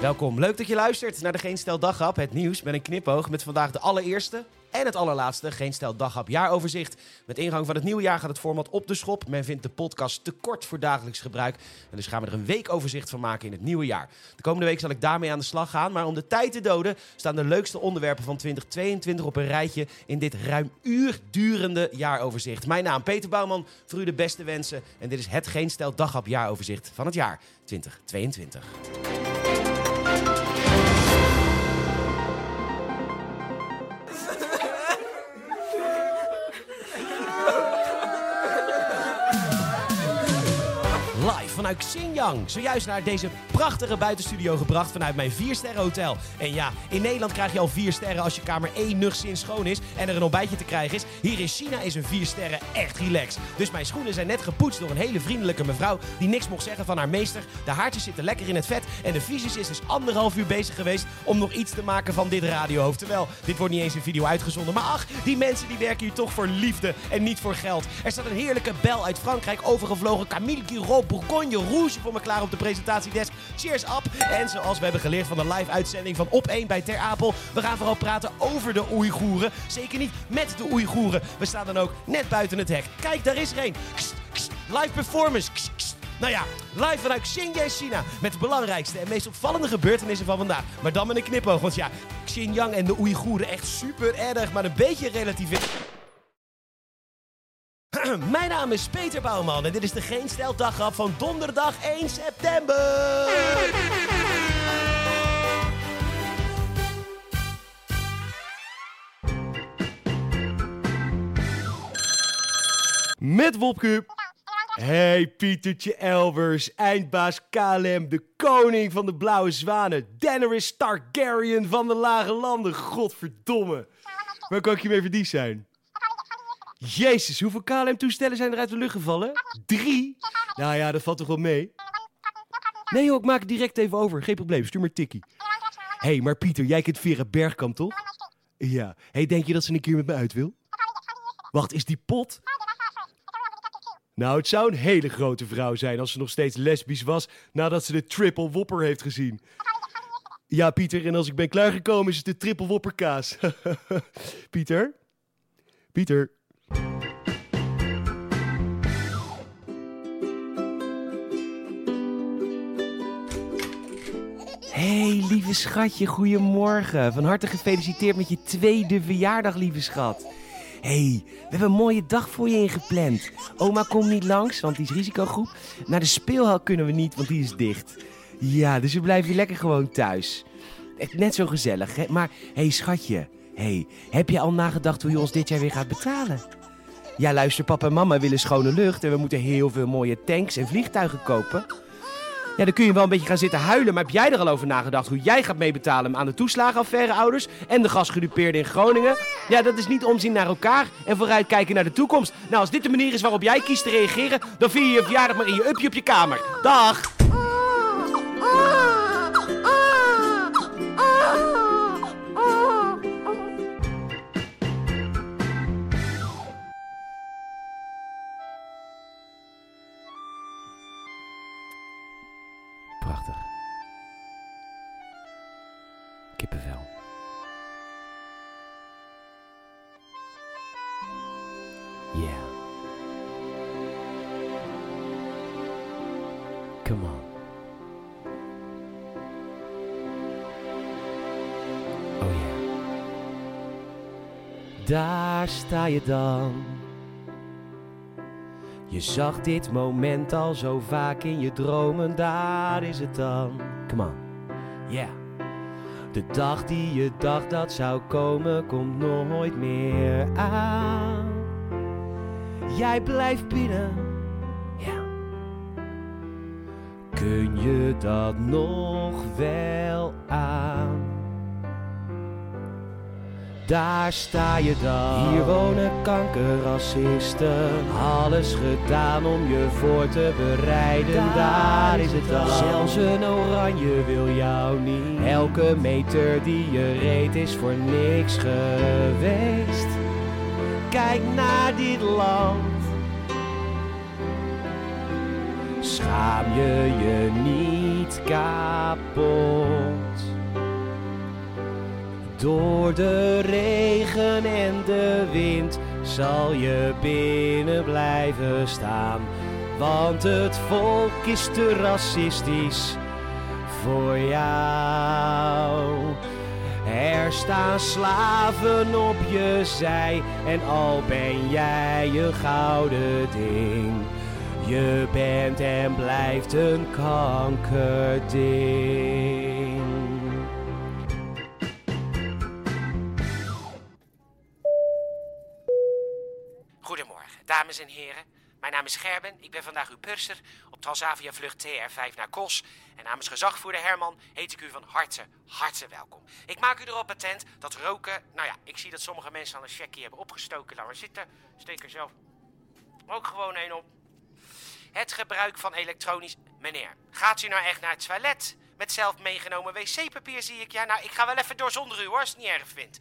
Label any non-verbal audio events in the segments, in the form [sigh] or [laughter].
Welkom, leuk dat je luistert naar de Geen Stel Daghap, het nieuws met een knipoog met vandaag de allereerste en het allerlaatste Geen Stel Daghap jaaroverzicht. Met ingang van het nieuwe jaar gaat het format op de schop. Men vindt de podcast te kort voor dagelijks gebruik en dus gaan we er een weekoverzicht van maken in het nieuwe jaar. De komende week zal ik daarmee aan de slag gaan, maar om de tijd te doden staan de leukste onderwerpen van 2022 op een rijtje in dit ruim uur durende jaaroverzicht. Mijn naam Peter Bouwman, voor u de beste wensen en dit is het Geen Stel Daghap jaaroverzicht van het jaar 2022. Vanuit Xinjiang. Zojuist naar deze prachtige buitenstudio gebracht vanuit mijn 4-sterren hotel. En ja, in Nederland krijg je al 4 sterren als je kamer enigszins schoon is en er een ontbijtje te krijgen is. Hier in China is een 4 sterren echt relaxed. Dus mijn schoenen zijn net gepoetst door een hele vriendelijke mevrouw die niks mocht zeggen van haar meester. De haartjes zitten lekker in het vet en de fysicus is dus anderhalf uur bezig geweest om nog iets te maken van dit radiohoofd. Terwijl, dit wordt niet eens in video uitgezonden. Maar ach, die mensen die werken hier toch voor liefde en niet voor geld. Er staat een heerlijke bel uit Frankrijk overgevlogen. Camille Giraud Bourgogne Rouge voor me klaar op de presentatiedesk. Cheers up! En zoals we hebben geleerd van de live uitzending van Op 1 bij Ter Apel. We gaan vooral praten over de Oeigoeren. Zeker niet met de Oeigoeren. We staan dan ook net buiten het hek. Kijk, daar is er een. Live performance. Nou ja, live vanuit Xinjiang, China. Met de belangrijkste en meest opvallende gebeurtenissen van vandaag. Maar dan met een knipoog. Want ja, Xinjiang en de Oeigoeren echt super erg. Maar een beetje relatief. [clears throat] Mijn naam is Peter Bouwman en dit is de Geen Dagrap van donderdag 1 september. Met Wopke. Hey Pietertje Elvers, eindbaas KLM, de koning van de blauwe zwanen. Daenerys Targaryen van de lage landen, godverdomme. Waar kan ik je mee verdiend zijn? Jezus, hoeveel KLM-toestellen zijn er uit de lucht gevallen? Drie? Nou ja, dat valt toch wel mee? Nee joh, ik maak het direct even over. Geen probleem, stuur maar tikkie. Hé, hey, maar Pieter, jij kent Vera Bergkamp toch? Ja. hey, denk je dat ze een keer met me uit wil? Wacht, is die pot? Nou, het zou een hele grote vrouw zijn als ze nog steeds lesbisch was nadat ze de triple whopper heeft gezien. Ja, Pieter, en als ik ben klaargekomen is het de triple whopper kaas. [laughs] Pieter? Pieter? Hey, lieve schatje, goedemorgen. Van harte gefeliciteerd met je tweede verjaardag, lieve schat. hey, we hebben een mooie dag voor je ingepland. Oma komt niet langs, want die is risicogroep. Naar de speelhal kunnen we niet, want die is dicht. Ja, dus we blijven hier lekker gewoon thuis. Echt net zo gezellig, hè? Maar, hey, schatje. hey, heb je al nagedacht hoe je ons dit jaar weer gaat betalen? Ja, luister, papa en mama willen schone lucht en we moeten heel veel mooie tanks en vliegtuigen kopen. Ja, dan kun je wel een beetje gaan zitten huilen, maar heb jij er al over nagedacht hoe jij gaat meebetalen aan de toeslagenaffaire ouders en de gasgedupeerden in Groningen? Ja, dat is niet omzien naar elkaar en vooruit kijken naar de toekomst. Nou, als dit de manier is waarop jij kiest te reageren, dan vier je je verjaardag maar in je upje op je kamer. Dag! Daar sta je dan. Je zag dit moment al zo vaak in je dromen, daar is het dan. Come on. Yeah. De dag die je dacht dat zou komen, komt nooit meer aan. Jij blijft binnen. Ja. Kun je dat nog wel aan? Daar sta je dan. Hier wonen kankerracisten. Alles gedaan om je voor te bereiden. Daar, is het dan. Zelfs een oranje wil jou niet. Elke meter die je reed is voor niks geweest. Kijk naar dit land. Schaam je je niet kapot. Door de regen en de wind zal je binnen blijven staan. Want het volk is te racistisch voor jou. Er staan slaven op je zij en al ben jij een gouden ding. Je bent en blijft een kankerding. Dames en heren. Mijn naam is Gerben, ik ben vandaag uw purser op Transavia vlucht TR5 naar Kos. En namens gezagvoerder Herman heet ik u van harte, harte welkom. Ik maak u erop attent dat roken... Nou ja, ik zie dat sommige mensen al een checkie hebben opgestoken. Laat maar zitten, steek er zelf ook gewoon een op. Het gebruik van elektronisch... Meneer, gaat u nou echt naar het toilet? Met zelf meegenomen wc-papier zie ik. Ja, nou, ik ga wel even door zonder u hoor, als het niet erg vindt.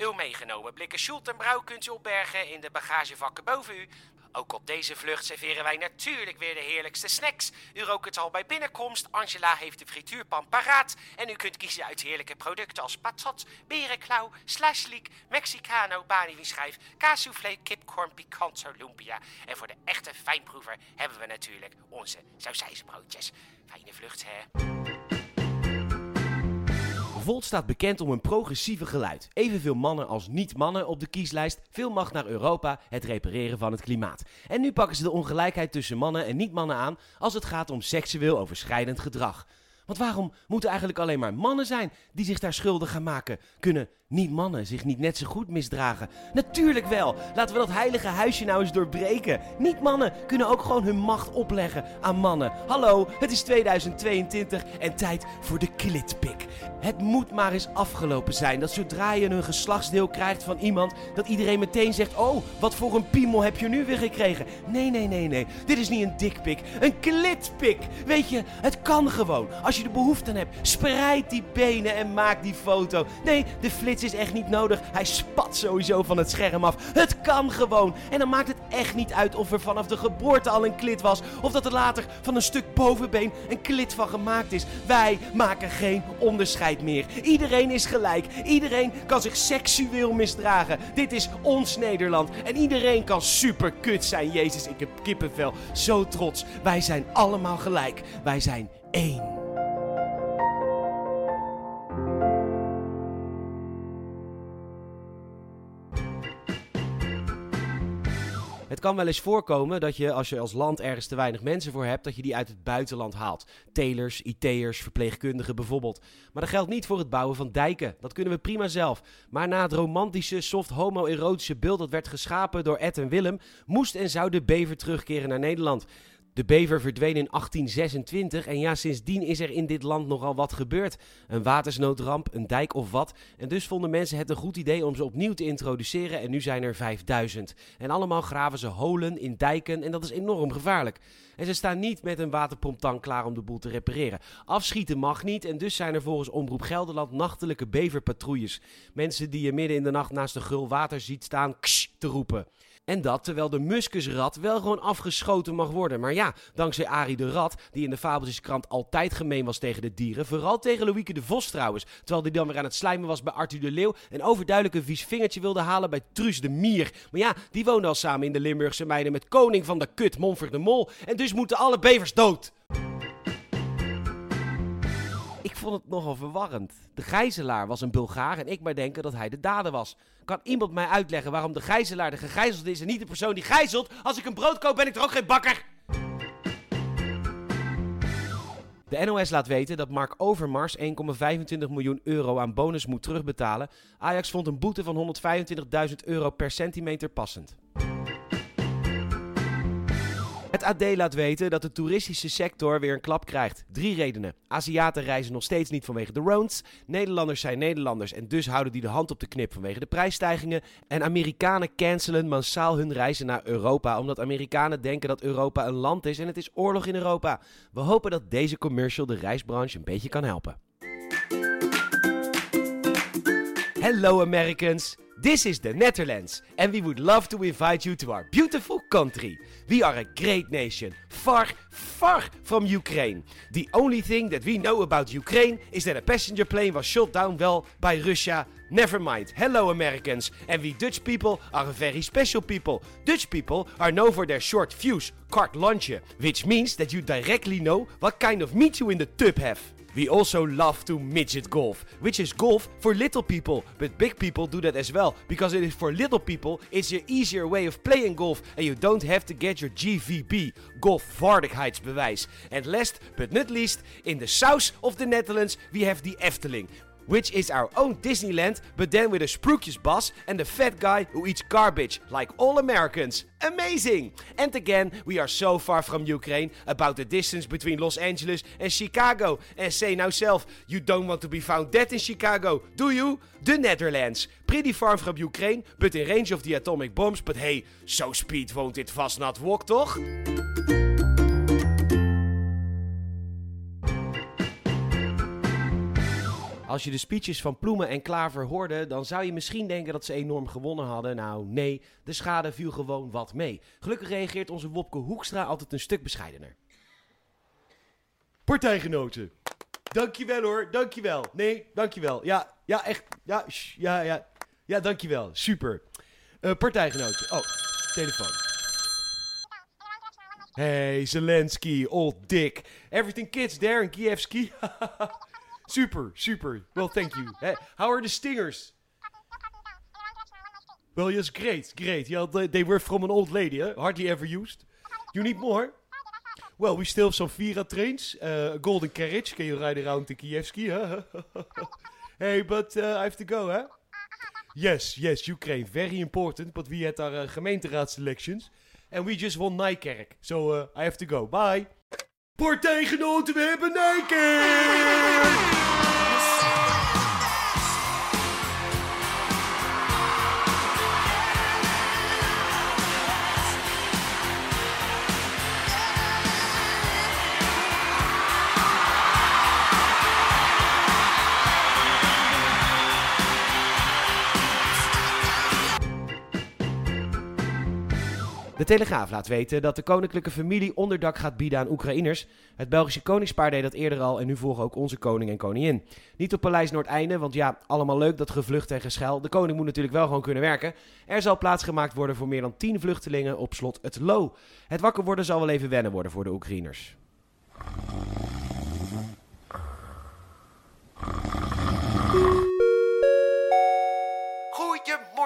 Uw meegenomen blikken Schult en Brouw kunt u opbergen in de bagagevakken boven u. Ook op deze vlucht serveren wij natuurlijk weer de heerlijkste snacks. U rookt het al bij binnenkomst. Angela heeft de frituurpan paraat. En u kunt kiezen uit heerlijke producten als patat, berenklauw, slashliek, Mexicano, kaassoufflé, kipcorn, picanto, lumpia. En voor de echte fijnproever hebben we natuurlijk onze sausijzenbroodjes. Fijne vlucht, hè? Volt staat bekend om een progressieve geluid. Evenveel mannen als niet-mannen op de kieslijst. Veel macht naar Europa, het repareren van het klimaat. En nu pakken ze de ongelijkheid tussen mannen en niet-mannen aan als het gaat om seksueel overschrijdend gedrag. Want waarom moeten eigenlijk alleen maar mannen zijn die zich daar schuldig gaan maken? Kunnen niet-mannen zich niet net zo goed misdragen? Natuurlijk wel! Laten we dat heilige huisje nou eens doorbreken. Niet-mannen kunnen ook gewoon hun macht opleggen aan mannen. Hallo, het is 2022 en tijd voor de klitpik. Het moet maar eens afgelopen zijn dat zodra je een geslachtsdeel krijgt van iemand, dat iedereen meteen zegt: Oh, wat voor een piemel heb je nu weer gekregen? Nee, nee, nee, nee. Dit is niet een dikpik, een klitpik. Weet je, het kan gewoon. Als je de behoefte aan hebt, spreid die benen en maak die foto. Nee, de flits is echt niet nodig. Hij spat sowieso van het scherm af. Het kan gewoon. En dan maakt het echt niet uit of er vanaf de geboorte al een klit was, of dat er later van een stuk bovenbeen een klit van gemaakt is. Wij maken geen onderscheid meer. Iedereen is gelijk. Iedereen kan zich seksueel misdragen. Dit is ons Nederland. En iedereen kan super kut zijn. Jezus, ik heb kippenvel. Zo trots. Wij zijn allemaal gelijk. Wij zijn één. Het kan wel eens voorkomen dat je, als je als land ergens te weinig mensen voor hebt, dat je die uit het buitenland haalt. Telers, IT'ers, verpleegkundigen bijvoorbeeld. Maar dat geldt niet voor het bouwen van dijken. Dat kunnen we prima zelf. Maar na het romantische, soft homoerotische beeld dat werd geschapen door Ed en Willem, moest en zou de bever terugkeren naar Nederland. De bever verdween in 1826 en ja, sindsdien is er in dit land nogal wat gebeurd. Een watersnoodramp, een dijk of wat. En dus vonden mensen het een goed idee om ze opnieuw te introduceren en nu zijn er 5000. En allemaal graven ze holen in dijken en dat is enorm gevaarlijk. En ze staan niet met een waterpomptank klaar om de boel te repareren. Afschieten mag niet en dus zijn er volgens Omroep Gelderland nachtelijke beverpatrouilles. Mensen die je midden in de nacht naast de gul water ziet staan ksh, te roepen. En dat terwijl de muskusrat wel gewoon afgeschoten mag worden. Maar ja, dankzij Arie de Rat, die in de Fabeltjeskrant altijd gemeen was tegen de dieren. Vooral tegen Louieke de Vos trouwens. Terwijl die dan weer aan het slijmen was bij Arthur de Leeuw. En overduidelijk een vies vingertje wilde halen bij Truus de Mier. Maar ja, die woonde al samen in de Limburgse meiden met koning van de kut, Monfort de Mol. En dus moeten alle bevers dood. Vond het nogal verwarrend. De gijzelaar was een Bulgaar en ik maar denken dat hij de dader was. Kan iemand mij uitleggen waarom de gijzelaar de gegijzeld is en niet de persoon die gijzelt? Als ik een brood koop ben ik toch ook geen bakker? De NOS laat weten dat Mark Overmars 1,25 miljoen euro aan bonus moet terugbetalen. Ajax vond een boete van 125.000 euro per centimeter passend. Het AD laat weten dat de toeristische sector weer een klap krijgt. Drie redenen. Aziaten reizen nog steeds niet vanwege de rounds. Nederlanders zijn Nederlanders en dus houden die de hand op de knip vanwege de prijsstijgingen. En Amerikanen cancelen massaal hun reizen naar Europa omdat Amerikanen denken dat Europa een land is en het is oorlog in Europa. We hopen dat deze commercial de reisbranche een beetje kan helpen. Hello Americans! This is the Netherlands, and we would love to invite you to our beautiful country. We are a great nation, far, far from Ukraine. The only thing that we know about Ukraine is that a passenger plane was shot down well by Russia. Never mind. Hello, Americans. And we Dutch people are a very special people. Dutch people are known for their short fuse, carte lunche, which means that you directly know what kind of meat you in the tub have. We also love to midget golf, which is golf for little people, but big people do that as well because it is for little people. It's an easier way of playing golf and you don't have to get your GVB, golfvaardigheidsbewijs. And last but not least, in the south of the Netherlands we have the Efteling, which is our own Disneyland, but then with a Sprookjesbas and the fat guy who eats garbage, like all Americans. Amazing! And again, we are so far from Ukraine about the distance between Los Angeles and Chicago. And say now self, you don't want to be found dead in Chicago, do you? The Netherlands. Pretty far from Ukraine, but in range of the atomic bombs. But hey, so speed won't it vast not walk, toch? Als je de speeches van Ploemen en Klaver hoorde, dan zou je misschien denken dat ze enorm gewonnen hadden. Nou, nee, de schade viel gewoon wat mee. Gelukkig reageert onze Wopke Hoekstra altijd een stuk bescheidener. Partijgenoten, dankjewel hoor, dankjewel. Nee, dankjewel. Ja, ja, echt. Ja, sh, ja, ja. Ja, dankjewel. Super. Uh, partijgenoten. Oh, telefoon. Hey, Zelensky, old dick. Everything kids there in Kievski. [laughs] Super, super. Well, thank you. Hey, how are the stingers? Well, yes, great, great. Yeah, they, were from an old lady, huh? hardly ever used. You need more? Well, we still have some Vira trains, uh, a golden carriage. Can you ride around to Kievski, huh? [laughs] hey, but uh, I have to go, huh? Yes, yes, Ukraine, very important. But we had our uh, gemeenteraadsselections. And we just won Nijkerk. So uh, I have to go. Bye. Partijgenoten, we hebben Nijkerk! Telegraaf laat weten dat de koninklijke familie onderdak gaat bieden aan Oekraïners. Het Belgische koningspaar deed dat eerder al en nu volgen ook onze koning en koningin. Niet op Paleis Noordeinde, want ja, allemaal leuk dat gevlucht en geschel. De koning moet natuurlijk wel gewoon kunnen werken. Er zal plaats gemaakt worden voor meer dan 10 vluchtelingen op slot Het Loo. Het wakker worden zal wel even wennen worden voor de Oekraïners.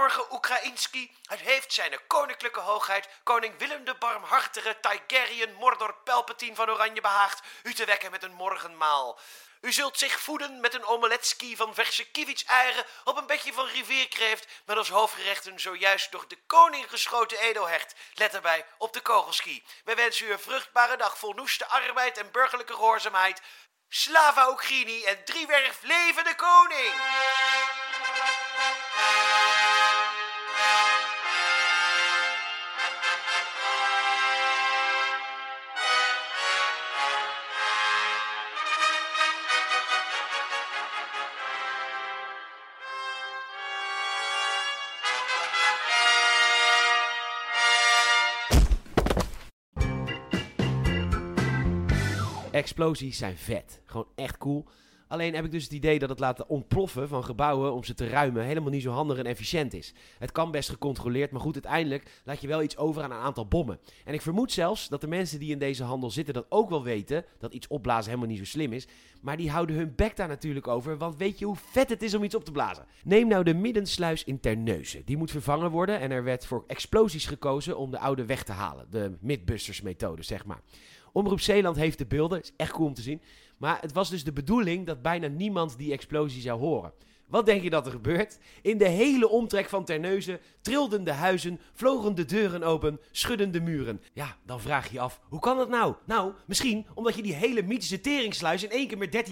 Goedemorgen, Oekraïnski. Het heeft zijn koninklijke hoogheid, koning Willem de Barmhartige Tigerian Mordor Palpatine van Oranje behaagd u te wekken met een morgenmaal. U zult zich voeden met een omeletski van verse eieren op een bedje van rivierkreeft met als hoofdgerechten zojuist door de koning geschoten edelhecht. Let erbij op de kogelski. Wij wensen u een vruchtbare dag vol noeste arbeid en burgerlijke gehoorzaamheid. Slava Oegrini en driewerf leven de koning! Explosies zijn vet. Gewoon echt cool. Alleen heb ik dus het idee dat het laten ontploffen van gebouwen om ze te ruimen helemaal niet zo handig en efficiënt is. Het kan best gecontroleerd, maar goed, uiteindelijk laat je wel iets over aan een aantal bommen. En ik vermoed zelfs dat de mensen die in deze handel zitten dat ook wel weten, dat iets opblazen helemaal niet zo slim is. Maar die houden hun bek daar natuurlijk over, want weet je hoe vet het is om iets op te blazen? Neem nou de middensluis in Terneuzen. Die moet vervangen worden en er werd voor explosies gekozen om de oude weg te halen. De Midbusters methode, zeg maar. Omroep Zeeland heeft de beelden. Is echt cool om te zien. Maar het was dus de bedoeling dat bijna niemand die explosie zou horen. Wat denk je dat er gebeurt? In de hele omtrek van Terneuzen trilden de huizen, vlogen de deuren open, schudden de muren. Ja, dan vraag je je af, hoe kan dat nou? Nou, misschien omdat je die hele mythische teringsluis in één keer met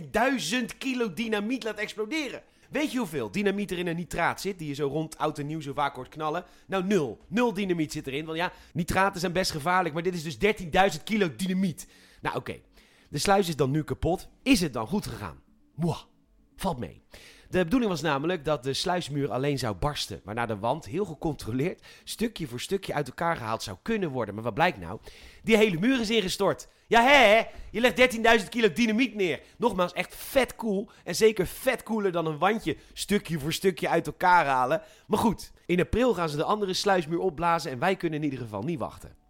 13.000 kilo dynamiet laat exploderen. Weet je hoeveel dynamiet er in een nitraat zit, die je zo rond oud en nieuw zo vaak hoort knallen? Nou, nul. Nul dynamiet zit erin, want ja, nitraten zijn best gevaarlijk, maar dit is dus 13.000 kilo dynamiet. Nou, oké. De sluis is dan nu kapot. Is het dan goed gegaan? Mwah. Valt mee. De bedoeling was namelijk dat de sluismuur alleen zou barsten, waarna de wand heel gecontroleerd stukje voor stukje uit elkaar gehaald zou kunnen worden. Maar wat blijkt nou? Die hele muur is ingestort. Ja, hè? Je legt 13.000 kilo dynamiet neer. Nogmaals, echt vet cool. En zeker vet cooler dan een wandje stukje voor stukje uit elkaar halen. Maar goed, in april gaan ze de andere sluismuur opblazen en wij kunnen in ieder geval niet wachten.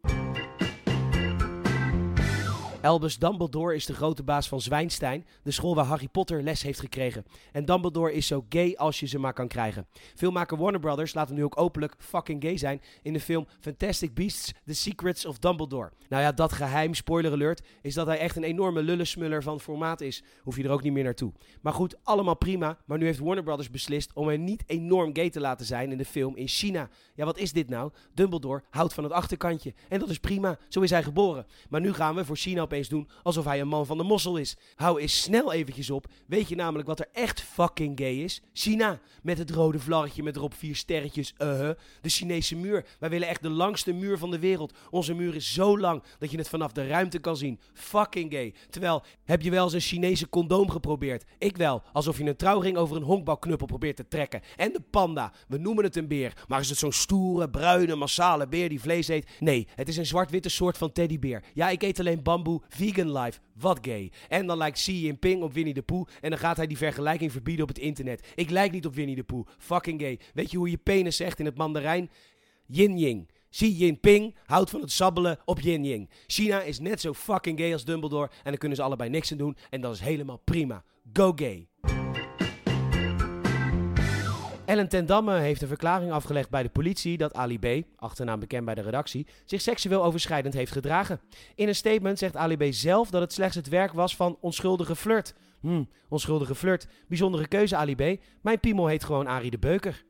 Albus Dumbledore is de grote baas van Zwijnstein, de school waar Harry Potter les heeft gekregen. En Dumbledore is zo gay als je ze maar kan krijgen. Filmmaker Warner Brothers laat hem nu ook openlijk fucking gay zijn in de film Fantastic Beasts: The Secrets of Dumbledore. Nou ja, dat geheim, spoiler alert, is dat hij echt een enorme lullesmuller van formaat is. Hoef je er ook niet meer naartoe. Maar goed, allemaal prima. Maar nu heeft Warner Brothers beslist om hem niet enorm gay te laten zijn in de film in China. Ja, wat is dit nou? Dumbledore houdt van het achterkantje. En dat is prima, zo is hij geboren. Maar nu gaan we voor China opeens doen alsof hij een man van de mossel is. Hou eens snel eventjes op. Weet je namelijk wat er echt fucking gay is? China. Met het rode vlaggetje met erop vier sterretjes. Uh -huh. De Chinese muur. Wij willen echt de langste muur van de wereld. Onze muur is zo lang dat je het vanaf de ruimte kan zien. Fucking gay. Terwijl, heb je wel eens een Chinese condoom geprobeerd? Ik wel. Alsof je een trouwring over een honkbalknuppel probeert te trekken. En de panda. We noemen het een beer. Maar is het zo'n stoere, bruine, massale beer die vlees eet? Nee, het is een zwart-witte soort van teddybeer. Ja, ik eet alleen bamboe, vegan life. Wat gay. En dan lijkt Xi Jinping op Winnie de Pooh. En dan gaat hij die vergelijking verbieden op het internet. Ik lijk niet op Winnie de Pooh. Fucking gay. Weet je hoe je penis zegt in het mandarijn? Yin-ying. Xi Jinping houdt van het sabbelen op Yin-ying. China is net zo fucking gay als Dumbledore. En dan kunnen ze allebei niks aan doen. En dat is helemaal prima. Go gay. Ellen ten Damme heeft een verklaring afgelegd bij de politie dat Ali B, achternaam bekend bij de redactie, zich seksueel overschrijdend heeft gedragen. In een statement zegt Ali B zelf dat het slechts het werk was van onschuldige flirt. Hm, onschuldige flirt. Bijzondere keuze Ali B. Mijn piemel heet gewoon Arie de Beuker.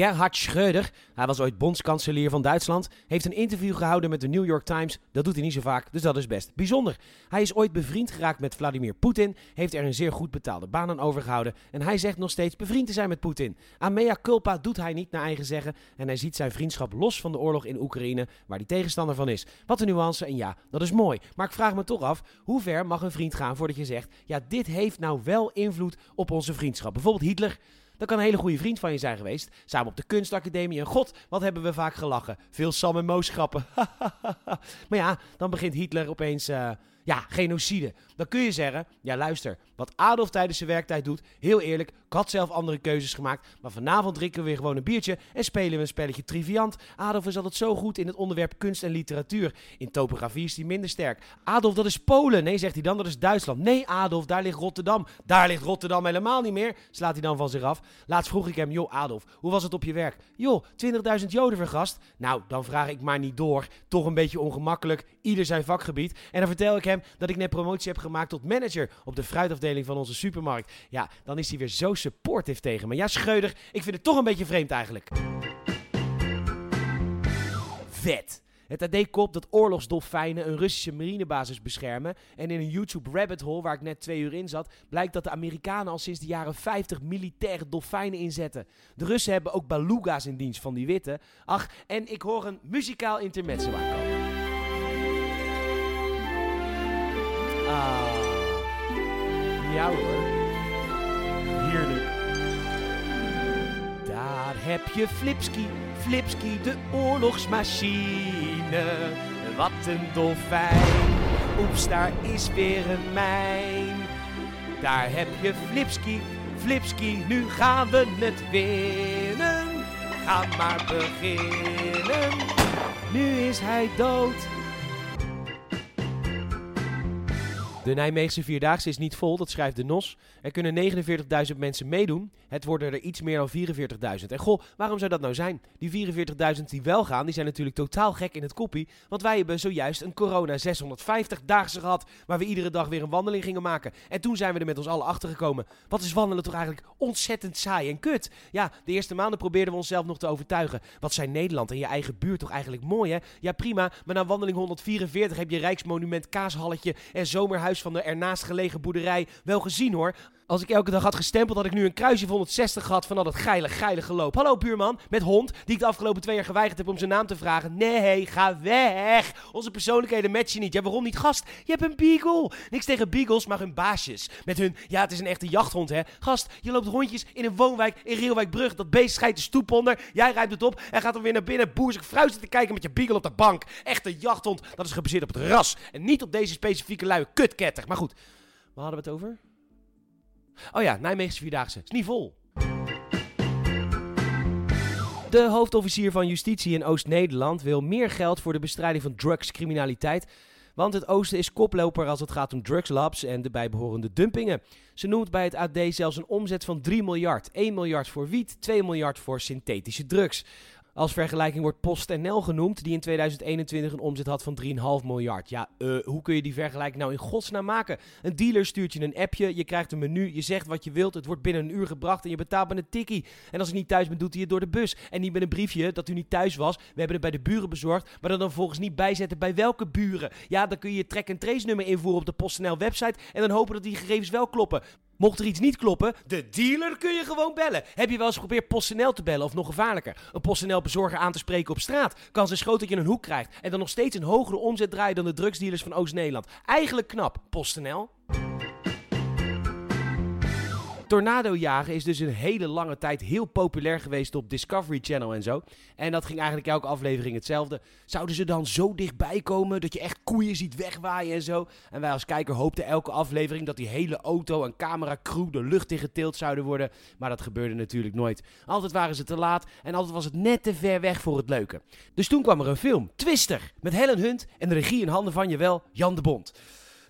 Gerhard Schröder, hij was ooit bondskanselier van Duitsland, heeft een interview gehouden met de New York Times. Dat doet hij niet zo vaak, dus dat is best bijzonder. Hij is ooit bevriend geraakt met Vladimir Poetin, heeft er een zeer goed betaalde baan aan overgehouden en hij zegt nog steeds bevriend te zijn met Poetin. Aan mea culpa doet hij niet naar eigen zeggen en hij ziet zijn vriendschap los van de oorlog in Oekraïne, waar hij tegenstander van is. Wat een nuance en ja, dat is mooi. Maar ik vraag me toch af, hoe ver mag een vriend gaan voordat je zegt, ja dit heeft nou wel invloed op onze vriendschap. Bijvoorbeeld Hitler. Dat kan een hele goede vriend van je zijn geweest. Samen op de kunstacademie. En god, wat hebben we vaak gelachen. Veel Sam en Moos grappen. [laughs] maar ja, dan begint Hitler opeens... Uh, ja, genocide. Dan kun je zeggen, ja luister, wat Adolf tijdens zijn werktijd doet, heel eerlijk, ik had zelf andere keuzes gemaakt, maar vanavond drinken we weer gewoon een biertje en spelen we een spelletje Triviant. Adolf is altijd zo goed in het onderwerp kunst en literatuur. In topografie is hij minder sterk. Adolf, dat is Polen. Nee, zegt hij dan, dat is Duitsland. Nee, Adolf, daar ligt Rotterdam. Daar ligt Rotterdam helemaal niet meer, slaat hij dan van zich af. Laatst vroeg ik hem, joh Adolf, hoe was het op je werk? Joh, 20.000 joden vergast. Nou, dan vraag ik maar niet door. Toch een beetje ongemakkelijk, ieder zijn vakgebied. En dan vertel ik hem dat ik net promotie heb gemaakt tot manager op de fruitafdeling van onze supermarkt. Ja, dan is hij weer zo supportive tegen me. Ja, Scheuder, ik vind het toch een beetje vreemd eigenlijk. Vet. Het AD kop dat oorlogsdolfijnen een Russische marinebasis beschermen. En in een YouTube rabbit hole waar ik net twee uur in zat, blijkt dat de Amerikanen al sinds de jaren 50 militaire dolfijnen inzetten. De Russen hebben ook beluga's in dienst van die witte. Ach, en ik hoor een muzikaal intermezzo aankomen. Ah, ja hoor. Heb je Flipski, Flipski, de oorlogsmachine. Wat een dolfijn. Oeps, daar is weer een mijn. Daar heb je Flipski, Flipski, nu gaan we het winnen. Ga maar beginnen. Nu is hij dood. De Nijmeegse Vierdaagse is niet vol, dat schrijft de NOS. Er kunnen 49.000 mensen meedoen. Het worden er iets meer dan 44.000. En goh, waarom zou dat nou zijn? Die 44.000 die wel gaan, die zijn natuurlijk totaal gek in het koppie. Want wij hebben zojuist een corona 650-daagse gehad. Waar we iedere dag weer een wandeling gingen maken. En toen zijn we er met ons allen achter gekomen. Wat is wandelen toch eigenlijk ontzettend saai en kut? Ja, de eerste maanden probeerden we onszelf nog te overtuigen. Wat zijn Nederland en je eigen buurt toch eigenlijk mooi hè? Ja prima, maar na wandeling 144 heb je Rijksmonument Kaashalletje en Zomerhuis van de ernaast gelegen boerderij wel gezien hoor. Als ik elke dag had gestempeld, had ik nu een kruisje van 160 gehad van al dat geile, geile geloop. Hallo buurman, met hond, die ik de afgelopen twee jaar geweigerd heb om zijn naam te vragen. Nee, ga weg. Onze persoonlijkheden matchen niet. Ja, waarom niet? Gast, je hebt een beagle. Niks tegen beagles, maar hun baasjes. Met hun, ja, het is een echte jachthond, hè. Gast, je loopt rondjes in een woonwijk in Rielwijkbrug. Dat beest schijt de stoep onder. Jij rijdt het op en gaat dan weer naar binnen. Boerzig fruit te kijken met je beagle op de bank. Echte jachthond, dat is gebaseerd op het ras. En niet op deze specifieke luie kutketter. Maar goed, waar hadden we het over? Oh ja, Nijmeegse Vierdaagse. Is niet vol. De hoofdofficier van Justitie in Oost-Nederland wil meer geld voor de bestrijding van drugscriminaliteit. Want het oosten is koploper als het gaat om drugslabs en de bijbehorende dumpingen. Ze noemt bij het AD zelfs een omzet van 3 miljard. 1 miljard voor wiet, 2 miljard voor synthetische drugs. Als vergelijking wordt PostNL genoemd, die in 2021 een omzet had van 3,5 miljard. Ja, uh, hoe kun je die vergelijking nou in godsnaam maken? Een dealer stuurt je een appje, je krijgt een menu, je zegt wat je wilt, het wordt binnen een uur gebracht en je betaalt met een tikkie. En als je niet thuis bent, doet hij het door de bus. En niet met een briefje dat u niet thuis was. We hebben het bij de buren bezorgd, maar dan volgens niet bijzetten bij welke buren. Ja, dan kun je je track-and-trace nummer invoeren op de PostNL website en dan hopen dat die gegevens wel kloppen. Mocht er iets niet kloppen, de dealer kun je gewoon bellen. Heb je wel eens geprobeerd PostNL te bellen of nog gevaarlijker? Een PostNL bezorger aan te spreken op straat. Kan zijn schoot dat je een hoek krijgt en dan nog steeds een hogere omzet draaien dan de drugsdealers van Oost-Nederland. Eigenlijk knap, PostNL. Tornado jagen is dus een hele lange tijd heel populair geweest op Discovery Channel en zo. En dat ging eigenlijk elke aflevering hetzelfde. Zouden ze dan zo dichtbij komen dat je echt koeien ziet wegwaaien en zo? En wij als kijker hoopten elke aflevering dat die hele auto en cameracrew de lucht in getild zouden worden. Maar dat gebeurde natuurlijk nooit. Altijd waren ze te laat en altijd was het net te ver weg voor het leuke. Dus toen kwam er een film, Twister, met Helen Hunt en de regie in handen van, jawel, Jan de Bond.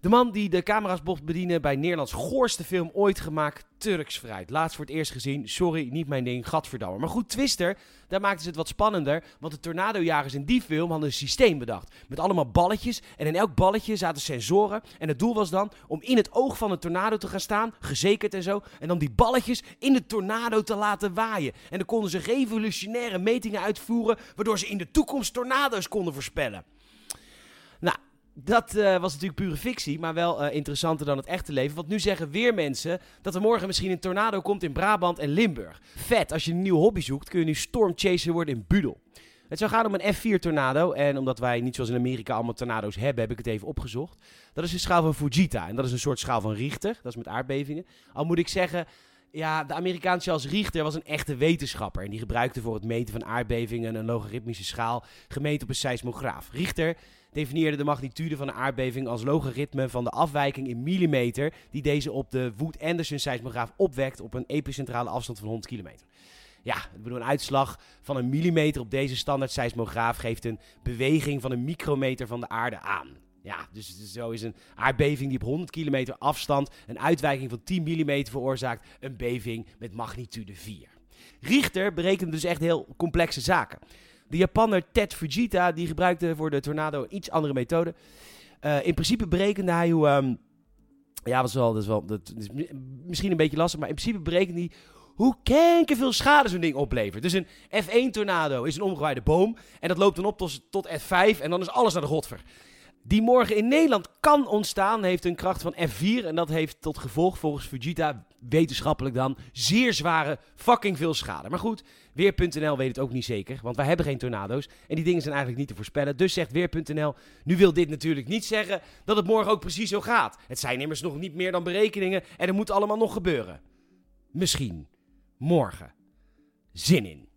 De man die de camera's mocht bedienen bij Nederlands goorste film ooit gemaakt, Turks Fruit. Laatst voor het eerst gezien, sorry, niet mijn ding, gadverdammer. Maar goed, Twister, daar maakten ze het wat spannender, want de tornadojagers in die film hadden een systeem bedacht. Met allemaal balletjes en in elk balletje zaten sensoren. En het doel was dan om in het oog van een tornado te gaan staan, gezekerd en zo. En dan die balletjes in de tornado te laten waaien. En dan konden ze revolutionaire metingen uitvoeren, waardoor ze in de toekomst tornado's konden voorspellen. Nou, dat uh, was natuurlijk pure fictie, maar wel uh, interessanter dan het echte leven. Want nu zeggen weer mensen dat er morgen misschien een tornado komt in Brabant en Limburg. Vet, als je een nieuwe hobby zoekt, kun je nu stormchaser worden in Budel. Het zou gaan om een F4-tornado. En omdat wij niet zoals in Amerika allemaal tornado's hebben, heb ik het even opgezocht. Dat is een schaal van Fujita. En dat is een soort schaal van Richter. Dat is met aardbevingen. Al moet ik zeggen, ja, de Amerikaanse Charles Richter was een echte wetenschapper. En die gebruikte voor het meten van aardbevingen een logaritmische schaal gemeten op een seismograaf. Richter definieerde de magnitude van een aardbeving als logaritme van de afwijking in millimeter die deze op de Wood-Anderson seismograaf opwekt op een epicentrale afstand van 100 kilometer. Ja, ik bedoel, een uitslag van een millimeter op deze standaard seismograaf geeft een beweging van een micrometer van de aarde aan. Ja, dus zo is een aardbeving die op 100 kilometer afstand een uitwijking van 10 mm veroorzaakt, een beving met magnitude 4. Richter berekent dus echt heel complexe zaken. De Japanner Ted Fujita die gebruikte voor de tornado een iets andere methode. Uh, in principe berekende hij hoe. Um, ja, dat is, wel, dat is wel. Dat is misschien een beetje lastig, maar in principe berekende hij hoe veel schade zo'n ding oplevert. Dus een F1-tornado is een omgewaaide boom. En dat loopt dan op tot, tot F5 en dan is alles naar de godver die morgen in Nederland kan ontstaan, heeft een kracht van F4. En dat heeft tot gevolg, volgens Fujita, wetenschappelijk dan, zeer zware fucking veel schade. Maar goed, Weer.nl weet het ook niet zeker, want wij hebben geen tornado's. En die dingen zijn eigenlijk niet te voorspellen. Dus zegt Weer.nl, nu wil dit natuurlijk niet zeggen dat het morgen ook precies zo gaat. Het zijn immers nog niet meer dan berekeningen en er moet allemaal nog gebeuren. Misschien. Morgen. Zin in.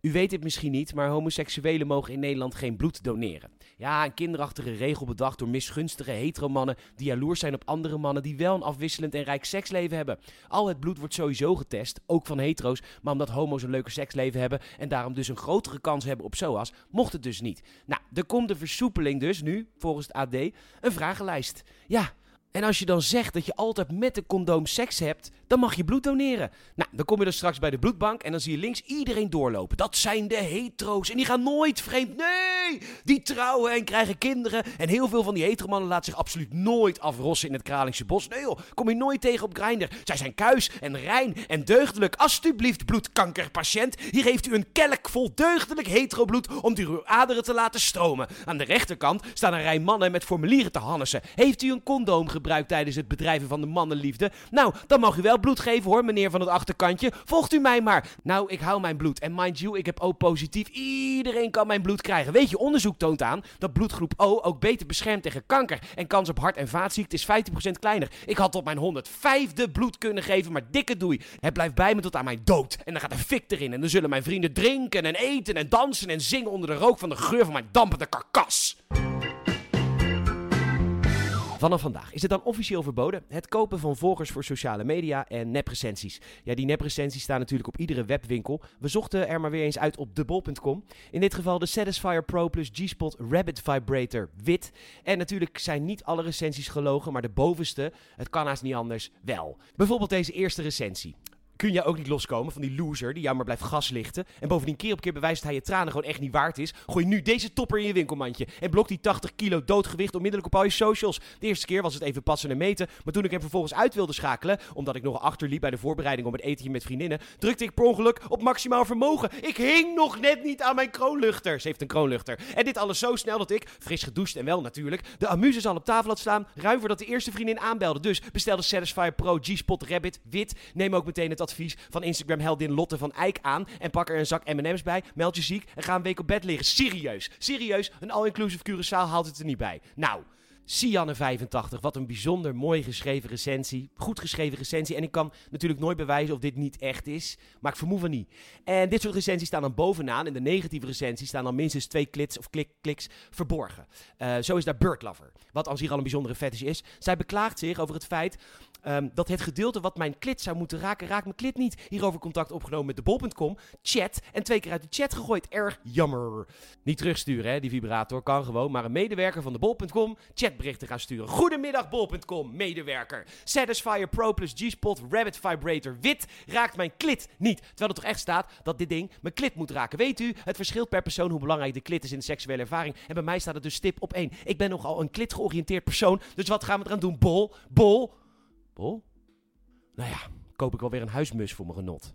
U weet het misschien niet, maar homoseksuelen mogen in Nederland geen bloed doneren. Ja, een kinderachtige regel bedacht door misgunstige heteromannen die jaloers zijn op andere mannen die wel een afwisselend en rijk seksleven hebben. Al het bloed wordt sowieso getest, ook van hetero's, maar omdat homo's een leuker seksleven hebben en daarom dus een grotere kans hebben op SOAS, mocht het dus niet. Nou, er komt de versoepeling dus nu, volgens het AD, een vragenlijst. Ja, en als je dan zegt dat je altijd met een condoom seks hebt, dan mag je bloed doneren. Nou, dan kom je dan straks bij de bloedbank en dan zie je links iedereen doorlopen. Dat zijn de hetero's en die gaan nooit vreemd. Nee, Die trouwen en krijgen kinderen. En heel veel van die heteromannen laten zich absoluut nooit afrossen in het Kralingse bos. Nee joh, kom je nooit tegen op Grindr. Zij zijn kuis en rein en deugdelijk. Alsjeblieft, bloedkankerpatiënt. Hier heeft u een kelk vol deugdelijk heterobloed om uw aderen te laten stromen. Aan de rechterkant staan een rij mannen met formulieren te hannissen. Heeft u een condoom gebruikt tijdens het bedrijven van de mannenliefde? Nou, dan mag u wel bloed geven hoor, meneer van het achterkantje. Volgt u mij maar. Nou, ik hou mijn bloed. En mind you, ik heb O positief. Iedereen kan mijn bloed krijgen. Weet je, onderzoek toont aan dat bloedgroep O ook beter beschermt tegen kanker. En kans op hart- en vaatziekten is 15% kleiner. Ik had tot mijn 105e bloed kunnen geven, maar dikke doei. Het blijft bij me tot aan mijn dood. En dan gaat de fik erin. En dan zullen mijn vrienden drinken en eten en dansen en zingen onder de rook van de geur van mijn dampende karkas. Vanaf vandaag is het dan officieel verboden het kopen van volgers voor sociale media en neprecensies. Ja, die neprecensies staan natuurlijk op iedere webwinkel. We zochten er maar weer eens uit op debol.com. In dit geval de Satisfyer Pro plus G-Spot Rabbit Vibrator wit. En natuurlijk zijn niet alle recensies gelogen, maar de bovenste, het kan haast niet anders, wel. Bijvoorbeeld deze eerste recensie kun je ook niet loskomen van die loser die jou maar blijft gaslichten. En bovendien keer op keer bewijst dat hij je tranen gewoon echt niet waard is. Gooi nu deze topper in je winkelmandje. En blok die 80 kilo doodgewicht onmiddellijk op al je socials. De eerste keer was het even passen en meten. Maar toen ik hem vervolgens uit wilde schakelen, omdat ik nog achterliep bij de voorbereiding om het etentje met vriendinnen, drukte ik per ongeluk op maximaal vermogen. Ik hing nog net niet aan mijn kroonluchter. Ze heeft een kroonluchter. En dit alles zo snel dat ik, fris gedoucht en wel natuurlijk, de amuses al op tafel had staan, ruim voordat de eerste vriendin aanbelde. Dus bestelde Satisfyer Pro G-Spot Rabbit wit. Neem ook meteen het van Instagram heldin Lotte van Eijk aan en pak er een zak M&M's bij, meld je ziek en ga een week op bed liggen. Serieus, serieus, een all-inclusive Curaçao haalt het er niet bij. Nou... Sianne85, wat een bijzonder mooi geschreven recensie. Goed geschreven recensie. En ik kan natuurlijk nooit bewijzen of dit niet echt is. Maar ik vermoed van niet. En dit soort recensies staan dan bovenaan. In de negatieve recensies staan dan minstens twee kliks of klik, kliks verborgen. Uh, zo is daar Birdlover. Wat als hier al een bijzondere fetish is. Zij beklaagt zich over het feit Um, dat het gedeelte wat mijn klit zou moeten raken, raakt mijn klit niet. Hierover contact opgenomen met de bol.com, chat en twee keer uit de chat gegooid. Erg jammer. Niet terugsturen, hè, die vibrator kan gewoon, maar een medewerker van de bol.com chatberichten gaan sturen. Goedemiddag bol.com, medewerker. Satisfyer Pro plus G-Spot Rabbit Vibrator wit raakt mijn klit niet. Terwijl er toch echt staat dat dit ding mijn klit moet raken. Weet u, het verschilt per persoon hoe belangrijk de klit is in de seksuele ervaring. En bij mij staat het dus stip op één. Ik ben nogal een klit georiënteerd persoon, dus wat gaan we eraan doen? Bol, bol... Nou ja, koop ik wel weer een huismus voor mijn genot.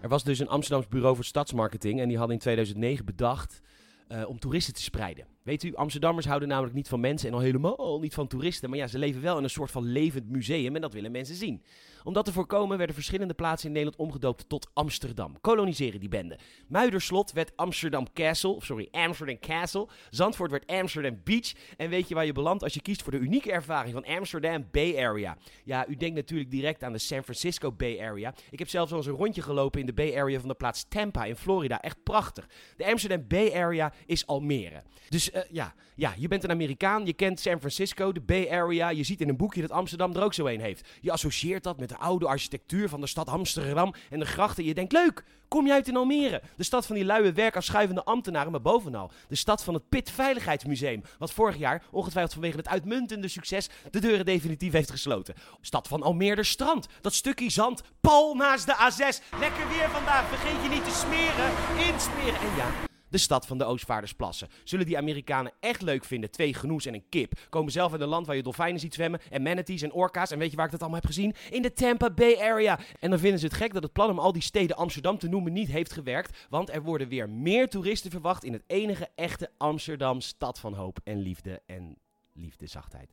Er was dus een Amsterdams bureau voor stadsmarketing en die had in 2009 bedacht uh, om toeristen te spreiden. Weet u, Amsterdammers houden namelijk niet van mensen en al helemaal niet van toeristen. Maar ja, ze leven wel in een soort van levend museum en dat willen mensen zien. Om dat te voorkomen werden verschillende plaatsen in Nederland omgedoopt tot Amsterdam. Koloniseren die bende. Muiderslot werd Amsterdam Castle, sorry, Amsterdam Castle. Zandvoort werd Amsterdam Beach. En weet je waar je belandt als je kiest voor de unieke ervaring van Amsterdam Bay Area? Ja, u denkt natuurlijk direct aan de San Francisco Bay Area. Ik heb zelfs al eens een rondje gelopen in de Bay Area van de plaats Tampa in Florida. Echt prachtig. De Amsterdam Bay Area is Almere. Dus uh, ja, ja, je bent een Amerikaan, je kent San Francisco, de Bay Area. Je ziet in een boekje dat Amsterdam er ook zo een heeft. Je associeert dat met de oude architectuur van de stad Amsterdam en de grachten. Je denkt, leuk, kom je uit in Almere? De stad van die luie werkafschuivende ambtenaren, maar bovenal de stad van het Pit Veiligheidsmuseum. Wat vorig jaar, ongetwijfeld vanwege het uitmuntende succes, de deuren definitief heeft gesloten. Stad van Almere Strand, dat stukje zand, pal naast de A6. Lekker weer vandaag, vergeet je niet te smeren, insmeren. En ja de stad van de Oostvaardersplassen. Zullen die Amerikanen echt leuk vinden? Twee genoes en een kip. Komen zelf in een land waar je dolfijnen ziet zwemmen en manatees en orka's. En weet je waar ik dat allemaal heb gezien? In de Tampa Bay Area. En dan vinden ze het gek dat het plan om al die steden Amsterdam te noemen niet heeft gewerkt. Want er worden weer meer toeristen verwacht in het enige echte Amsterdam, stad van hoop en liefde en liefde, zachtheid.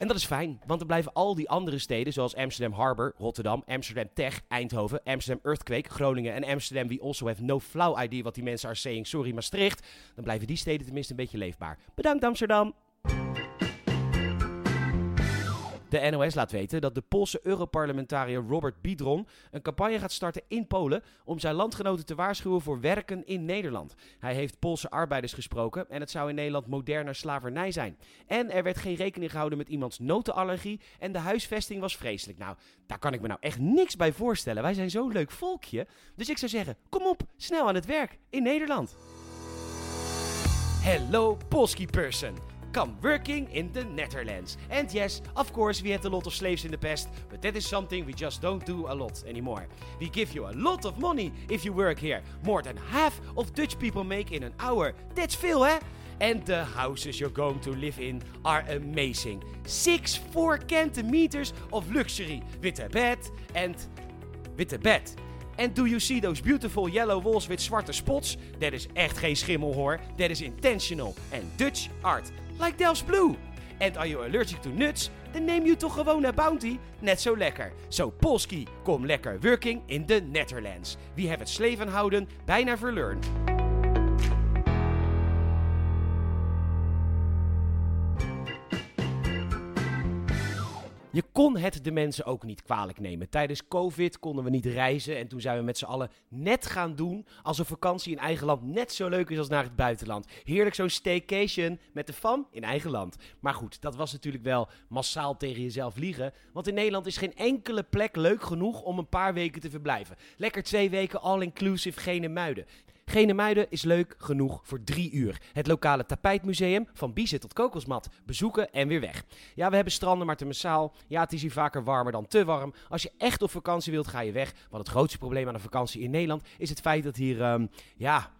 En dat is fijn, want er blijven al die andere steden, zoals Amsterdam Harbor, Rotterdam, Amsterdam Tech, Eindhoven, Amsterdam Earthquake, Groningen en Amsterdam We Also Have No Flow Idea wat die mensen are saying, sorry Maastricht. Dan blijven die steden tenminste een beetje leefbaar. Bedankt Amsterdam! De NOS laat weten dat de Poolse Europarlementariër Robert Bidron een campagne gaat starten in Polen om zijn landgenoten te waarschuwen voor werken in Nederland. Hij heeft Poolse arbeiders gesproken en het zou in Nederland moderne slavernij zijn. En er werd geen rekening gehouden met iemands notenallergie en de huisvesting was vreselijk. Nou, daar kan ik me nou echt niks bij voorstellen. Wij zijn zo'n leuk volkje. Dus ik zou zeggen, kom op, snel aan het werk in Nederland. Hello, Polski person. Come working in the Netherlands. And yes, of course, we had a lot of slaves in the past, but that is something we just don't do a lot anymore. We give you a lot of money if you work here. More than half of Dutch people make in an hour. That's veel, hè? And the houses you're going to live in are amazing. Six four centimeters of luxury. Witte bed and witte bed. And do you see those beautiful yellow walls with zwarte spots? Dat is echt geen schimmel hoor. Dat is intentional. And Dutch art. Like Delft's Blue. And are you allergic to nuts? Dan neem je toch gewoon naar Bounty. Net zo lekker. So Polski, kom lekker working in the Netherlands. We have het sleven houden bijna verlearned. Je kon het de mensen ook niet kwalijk nemen. Tijdens COVID konden we niet reizen en toen zijn we met z'n allen net gaan doen alsof vakantie in eigen land net zo leuk is als naar het buitenland. Heerlijk zo'n staycation met de fam in eigen land. Maar goed, dat was natuurlijk wel massaal tegen jezelf liegen, want in Nederland is geen enkele plek leuk genoeg om een paar weken te verblijven. Lekker twee weken all-inclusive geen muiden. Genemuiden is leuk genoeg voor drie uur. Het lokale tapijtmuseum, van biezen tot kokosmat, bezoeken en weer weg. Ja, we hebben stranden, maar te massaal. Ja, het is hier vaker warmer dan te warm. Als je echt op vakantie wilt, ga je weg. Want het grootste probleem aan een vakantie in Nederland is het feit dat hier, ehm, ja,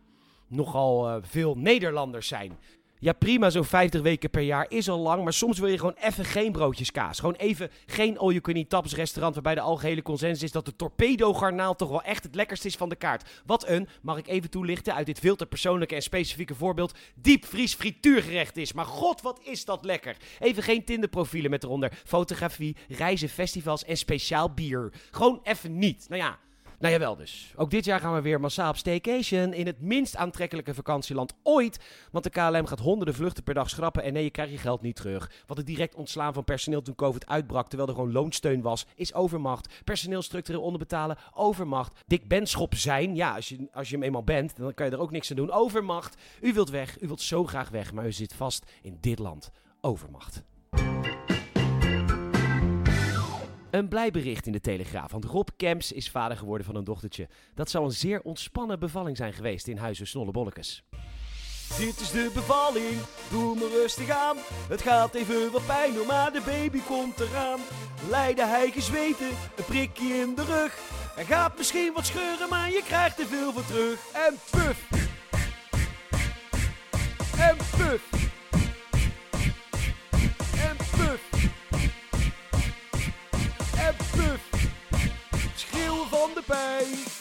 nogal uh, veel Nederlanders zijn. Ja, prima, zo'n 50 weken per jaar is al lang. Maar soms wil je gewoon even geen broodjes kaas. Gewoon even geen all-you-can-eat taps restaurant. Waarbij de algehele consensus is dat de torpedo-garnaal toch wel echt het lekkerste is van de kaart. Wat een, mag ik even toelichten uit dit veel te persoonlijke en specifieke voorbeeld, diepvries frituurgerecht is. Maar god, wat is dat lekker. Even geen Tinderprofielen met eronder fotografie, reizen, festivals en speciaal bier. Gewoon even niet. Nou ja. Nou jawel dus. Ook dit jaar gaan we weer massaal op staycation in het minst aantrekkelijke vakantieland ooit. Want de KLM gaat honderden vluchten per dag schrappen en nee, je krijgt je geld niet terug. Want het direct ontslaan van personeel toen COVID uitbrak, terwijl er gewoon loonsteun was, is overmacht. Personeel structureel onderbetalen, overmacht. Dik Benschop zijn, ja, als je, als je hem eenmaal bent, dan kan je er ook niks aan doen. Overmacht. U wilt weg, u wilt zo graag weg, maar u zit vast in dit land. Overmacht. Een blij bericht in de Telegraaf, want Rob Kemps is vader geworden van een dochtertje. Dat zou een zeer ontspannen bevalling zijn geweest in huizen Snollebollekes. Dit is de bevalling, doe me rustig aan. Het gaat even wat pijn doen, maar de baby komt eraan. Leiden hij gezweten, een prikje in de rug. Er gaat misschien wat scheuren, maar je krijgt er veel voor terug. En puf. En puf. Schreeuwen van de pijn.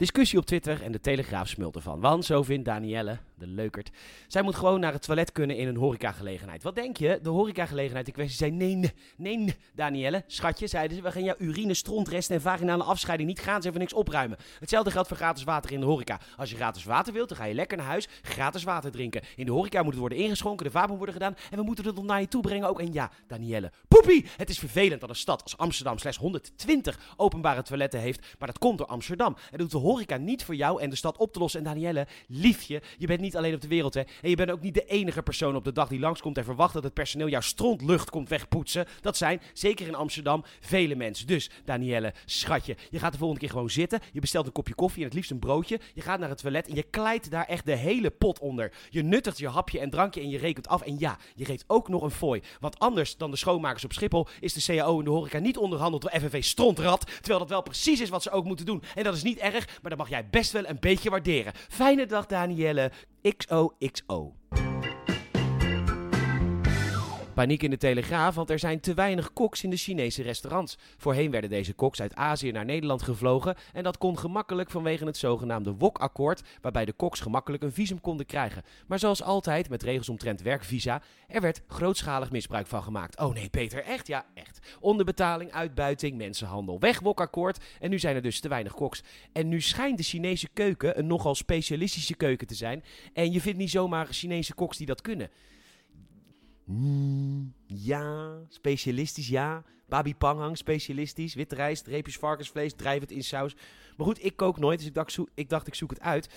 Discussie op Twitter en de Telegraaf smult ervan. Want zo vindt Danielle, de leukert, zij moet gewoon naar het toilet kunnen in een horecagelegenheid. Wat denk je? De horecagelegenheid in kwestie zei nee, nee, Danielle, schatje, zeiden ze, we gaan jouw urine, strontresten en vaginale afscheiding niet gaan, ze even niks opruimen. Hetzelfde geldt voor gratis water in de horeca. Als je gratis water wilt, dan ga je lekker naar huis, gratis water drinken. In de horeca moet het worden ingeschonken, de vaat worden gedaan en we moeten het nog naar je toe brengen ook. En ja, Danielle, poepie! Het is vervelend dat een stad als Amsterdam slechts 120 openbare toiletten heeft, maar dat komt door Amsterdam. En doet de horeca niet voor jou en de stad op te lossen. En Danielle, liefje, je bent niet alleen op de wereld, hè. En je bent ook niet de enige persoon op de dag die langskomt en verwacht dat het personeel jouw strontlucht komt wegpoetsen. Dat zijn, zeker in Amsterdam, vele mensen. Dus, Danielle, schatje, je gaat de volgende keer gewoon zitten. Je bestelt een kopje koffie en het liefst een broodje. Je gaat naar het toilet en je klijt daar echt de hele pot onder. Je nuttigt je hapje en drankje en je rekent af. En ja, je geeft ook nog een fooi. Want anders dan de schoonmakers op Schiphol is de CAO in de horeca niet onderhandeld door FNV Strontrat. Terwijl dat wel precies is wat ze ook moeten doen. En dat is niet erg, maar dat mag jij best wel een beetje waarderen. Fijne dag, Danielle. XOXO. Paniek in de Telegraaf, want er zijn te weinig koks in de Chinese restaurants. Voorheen werden deze koks uit Azië naar Nederland gevlogen en dat kon gemakkelijk vanwege het zogenaamde WOK-akkoord, waarbij de koks gemakkelijk een visum konden krijgen. Maar zoals altijd, met regels omtrent werkvisa, er werd grootschalig misbruik van gemaakt. Oh nee, Peter, echt? Ja, echt. Onderbetaling, uitbuiting, mensenhandel, weg WOK-akkoord en nu zijn er dus te weinig koks. En nu schijnt de Chinese keuken een nogal specialistische keuken te zijn en je vindt niet zomaar Chinese koks die dat kunnen. Mm, ja, specialistisch, ja. Babi panghang, specialistisch. Witte rijst, reepjes varkensvlees, drijf het in saus. Maar goed, ik kook nooit, dus ik dacht, ik, zoek het uit.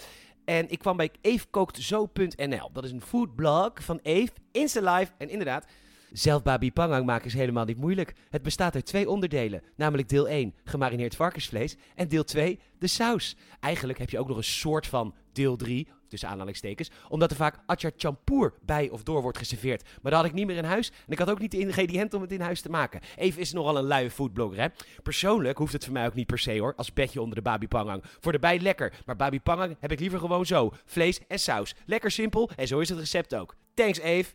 En ik kwam bij eefkooktzo.nl. Dat is een foodblog van Eve, Insta Live. En inderdaad, Zelf babi pangang maken is helemaal niet moeilijk. Het bestaat uit twee onderdelen, namelijk deel 1, gemarineerd varkensvlees, en deel 2, de saus. Eigenlijk heb je ook nog een soort van deel 3, tussen aanhalingstekens, omdat er vaak atjar champoer bij of door wordt geserveerd. Maar dat had ik niet meer in huis en ik had ook niet de ingrediënten om het in huis te maken. Even is nogal een luie foodblogger, hè. Persoonlijk hoeft het voor mij ook niet per se, hoor, als petje onder de babi pangang. Voor de bij lekker, maar babi pangang heb ik liever gewoon zo. Vlees en saus. Lekker simpel en zo is het recept ook. Thanks, Eve.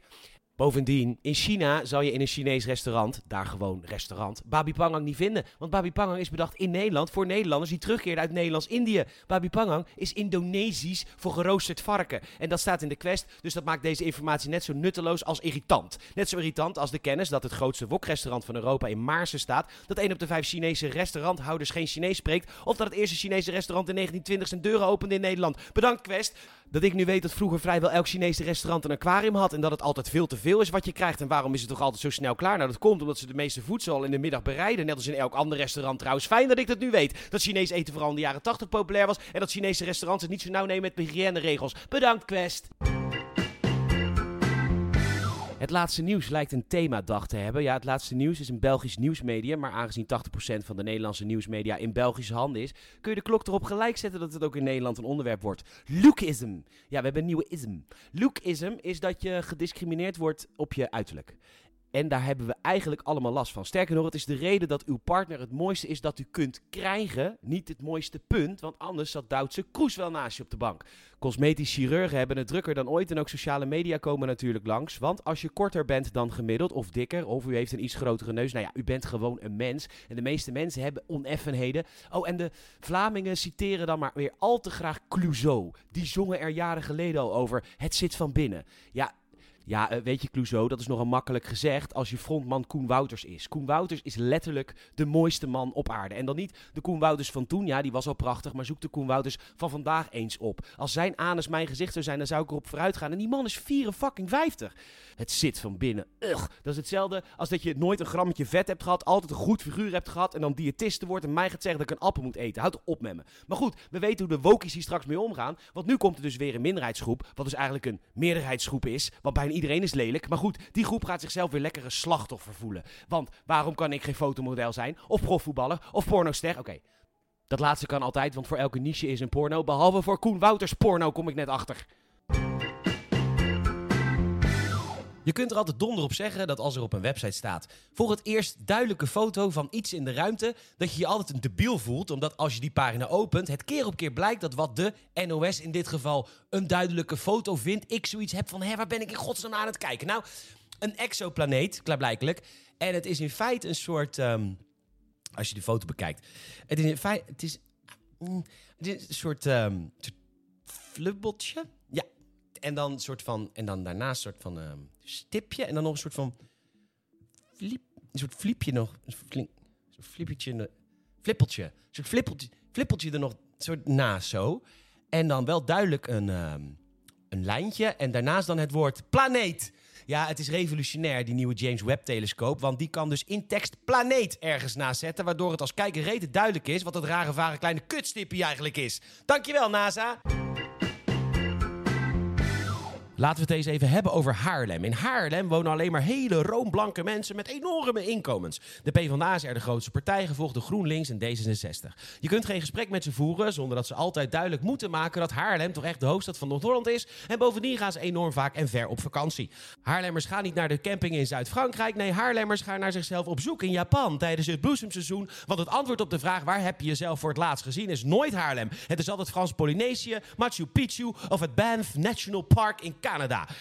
Bovendien, in China zal je in een Chinees restaurant, daar gewoon restaurant, Babi Pangang niet vinden. Want Babi Pangang is bedacht in Nederland voor Nederlanders die terugkeerden uit Nederlands-Indië. Babi Pangang is Indonesisch voor geroosterd varken. En dat staat in de quest, dus dat maakt deze informatie net zo nutteloos als irritant. Net zo irritant als de kennis dat het grootste wokrestaurant van Europa in Maarsen staat, dat één op de vijf Chinese restauranthouders geen Chinees spreekt, of dat het eerste Chinese restaurant in 1920 zijn deuren opende in Nederland. Bedankt Quest dat ik nu weet dat vroeger vrijwel elk Chinese restaurant een aquarium had en dat het altijd veel te veel is wat je krijgt. En waarom is het toch altijd zo snel klaar? Nou, dat komt omdat ze de meeste voedsel al in de middag bereiden. Net als in elk ander restaurant trouwens. Fijn dat ik dat nu weet. Dat Chinees eten vooral in de jaren 80 populair was en dat Chinese restaurants het niet zo nauw nemen met hygiëneregels. Bedankt, Quest. Het laatste nieuws lijkt een themadag te hebben. Ja, het laatste nieuws is een Belgisch nieuwsmedium. Maar aangezien 80% van de Nederlandse nieuwsmedia in Belgische handen is, kun je de klok erop gelijk zetten dat het ook in Nederland een onderwerp wordt. Lookism. Ja, we hebben een nieuwe ism. Lookism is dat je gediscrimineerd wordt op je uiterlijk. En daar hebben we eigenlijk allemaal last van. Sterker nog, het is de reden dat uw partner het mooiste is dat u kunt krijgen. Niet het mooiste punt, want anders zat Duitse Kroes wel naast je op de bank. Cosmetisch chirurgen hebben het drukker dan ooit en ook sociale media komen natuurlijk langs. Want als je korter bent dan gemiddeld of dikker of u heeft een iets grotere neus, nou ja, u bent gewoon een mens. En de meeste mensen hebben oneffenheden. Oh, en de Vlamingen citeren dan maar weer al te graag Clouseau. Die zongen er jaren geleden al over. Het zit van binnen. Ja, ja, eh, weet je, Clouseau, dat is nogal makkelijk gezegd als je frontman Koen Wouters is. Koen Wouters is letterlijk de mooiste man op aarde. En dan niet de Koen Wouters van toen, ja, die was al prachtig, maar zoek de Koen Wouters van vandaag eens op. Als zijn anus mijn gezicht zou zijn, dan zou ik erop vooruit gaan. En die man is 54. Het zit van binnen. Ugh. Dat is hetzelfde als dat je nooit een grammetje vet hebt gehad, altijd een goed figuur hebt gehad en dan diëtiste wordt en mij gaat zeggen dat ik een appel moet eten. Houd op met me. Maar goed, we weten hoe de wokies hier straks mee omgaan, want nu komt er dus weer een minderheidsgroep, wat dus eigenlijk een meerderheidsgroep is, want bijna iedereen is lelijk. Maar goed, die groep gaat zichzelf weer lekker een slachtoffer voelen. Want waarom kan ik geen fotomodel zijn, of profvoetballer, of pornoster? Oké, dat laatste kan altijd, want voor elke niche is een porno. Behalve voor Koen Wouters porno, kom ik net achter. Je kunt er altijd donder op zeggen dat als er op een website staat voor het eerst duidelijke foto van iets in de ruimte, dat je je altijd een debiel voelt, omdat als je die pagina opent, het keer op keer blijkt dat wat de NOS in dit geval een duidelijke foto vindt, ik zoiets heb van, hé, waar ben ik in godsnaam aan het kijken? Nou, een exoplaneet, klaarblijkelijk. En het is in feite een soort, ehm, als je de foto bekijkt, het is in feite, het is, mm, het is een soort, soort flubbeltje. Ja, en dan soort van, en dan daarnaast soort van ehm, stipje en dan nog een soort van een soort flipje nog, een soort een flippeltje, een soort flippeltje, flippeltje er nog soort naast zo. En dan wel duidelijk een, ehm, een lijntje en daarnaast dan het woord planeet. Ja, het is revolutionair, die nieuwe James Webb-telescoop. Want die kan dus in tekst planeet ergens naast zetten. Waardoor het als kijker rete duidelijk is wat dat rare, vage kleine kutstipje eigenlijk is. Dankjewel, NASA. Laten we het eens even hebben over Haarlem. In Haarlem wonen alleen maar hele roomblanke mensen met enorme inkomens. De PvdA is er de grootste partij, gevolgd door GroenLinks en D66. Je kunt geen gesprek met ze voeren zonder dat ze altijd duidelijk moeten maken dat Haarlem toch echt de hoofdstad van Noord-Holland is. En bovendien gaan ze enorm vaak en ver op vakantie. Haarlemmers gaan niet naar de camping in Zuid-Frankrijk. Nee, Haarlemmers gaan naar zichzelf op zoek in Japan tijdens het bloesemseizoen. Want het antwoord op de vraag waar heb je jezelf voor het laatst gezien is nooit Haarlem. Het is altijd Frans-Polynesië, Machu Picchu of het Banff National Park in Canada.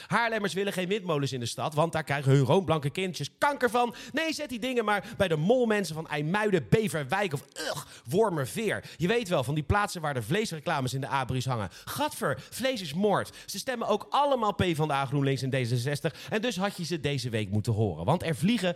Haarlemmers willen geen windmolens in de stad, want daar krijgen hun roomblanke kindjes kanker van. Nee, zet die dingen maar bij de molmensen van IJmuiden, Beverwijk of ugh, Wormerveer. Je weet wel, van die plaatsen waar de vleesreclames in de abris hangen. Gadver, vlees is moord. Ze stemmen ook allemaal P van de A, GroenLinks en D66. En dus had je ze deze week moeten horen. Want er vliegen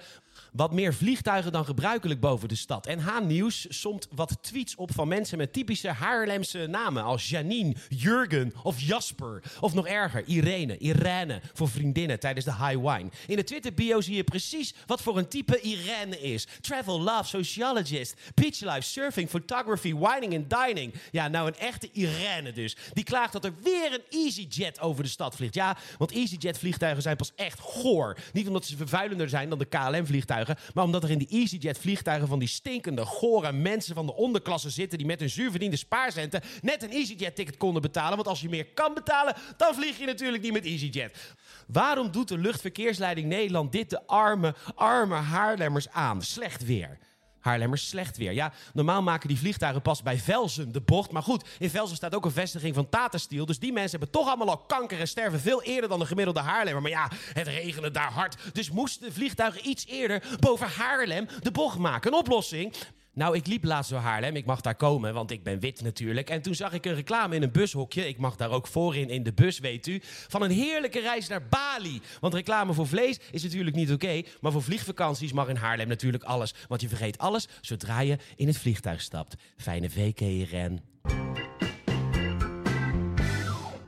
wat meer vliegtuigen dan gebruikelijk boven de stad. En H-Nieuws somt wat tweets op van mensen met typische Haarlemse namen. Als Janine, Jurgen of Jasper. Of nog erger, Irene. Irene, Irene voor vriendinnen tijdens de high wine. In de Twitter-bio zie je precies wat voor een type Irene is. Travel, love, sociologist, beach life, surfing, photography, wining en dining. Ja, nou een echte Irene dus. Die klaagt dat er weer een EasyJet over de stad vliegt. Ja, want EasyJet-vliegtuigen zijn pas echt goor. Niet omdat ze vervuilender zijn dan de KLM-vliegtuigen, maar omdat er in die EasyJet-vliegtuigen van die stinkende, gore mensen van de onderklasse zitten die met hun zuurverdiende spaarcenten net een EasyJet-ticket konden betalen. Want als je meer kan betalen, dan vlieg je natuurlijk niet met EasyJet. Waarom doet de luchtverkeersleiding Nederland dit de arme, arme Haarlemmers aan? Slecht weer. Haarlemmers slecht weer. Ja, normaal maken die vliegtuigen pas bij Velzen de bocht. Maar goed, in Velzen staat ook een vestiging van Tata Steel. Dus die mensen hebben toch allemaal al kanker en sterven veel eerder dan de gemiddelde Haarlemmer. Maar ja, het regende daar hard. Dus moesten vliegtuigen iets eerder boven Haarlem de bocht maken. Een oplossing. Nou, ik liep laatst door Haarlem. Ik mag daar komen, want ik ben wit natuurlijk. En toen zag ik een reclame in een bushokje. Ik mag daar ook voorin in de bus, weet u. Van een heerlijke reis naar Bali. Want reclame voor vlees is natuurlijk niet oké. maar voor vliegvakanties mag in Haarlem natuurlijk alles. Want je vergeet alles zodra je in het vliegtuig stapt. Fijne VK, Ren.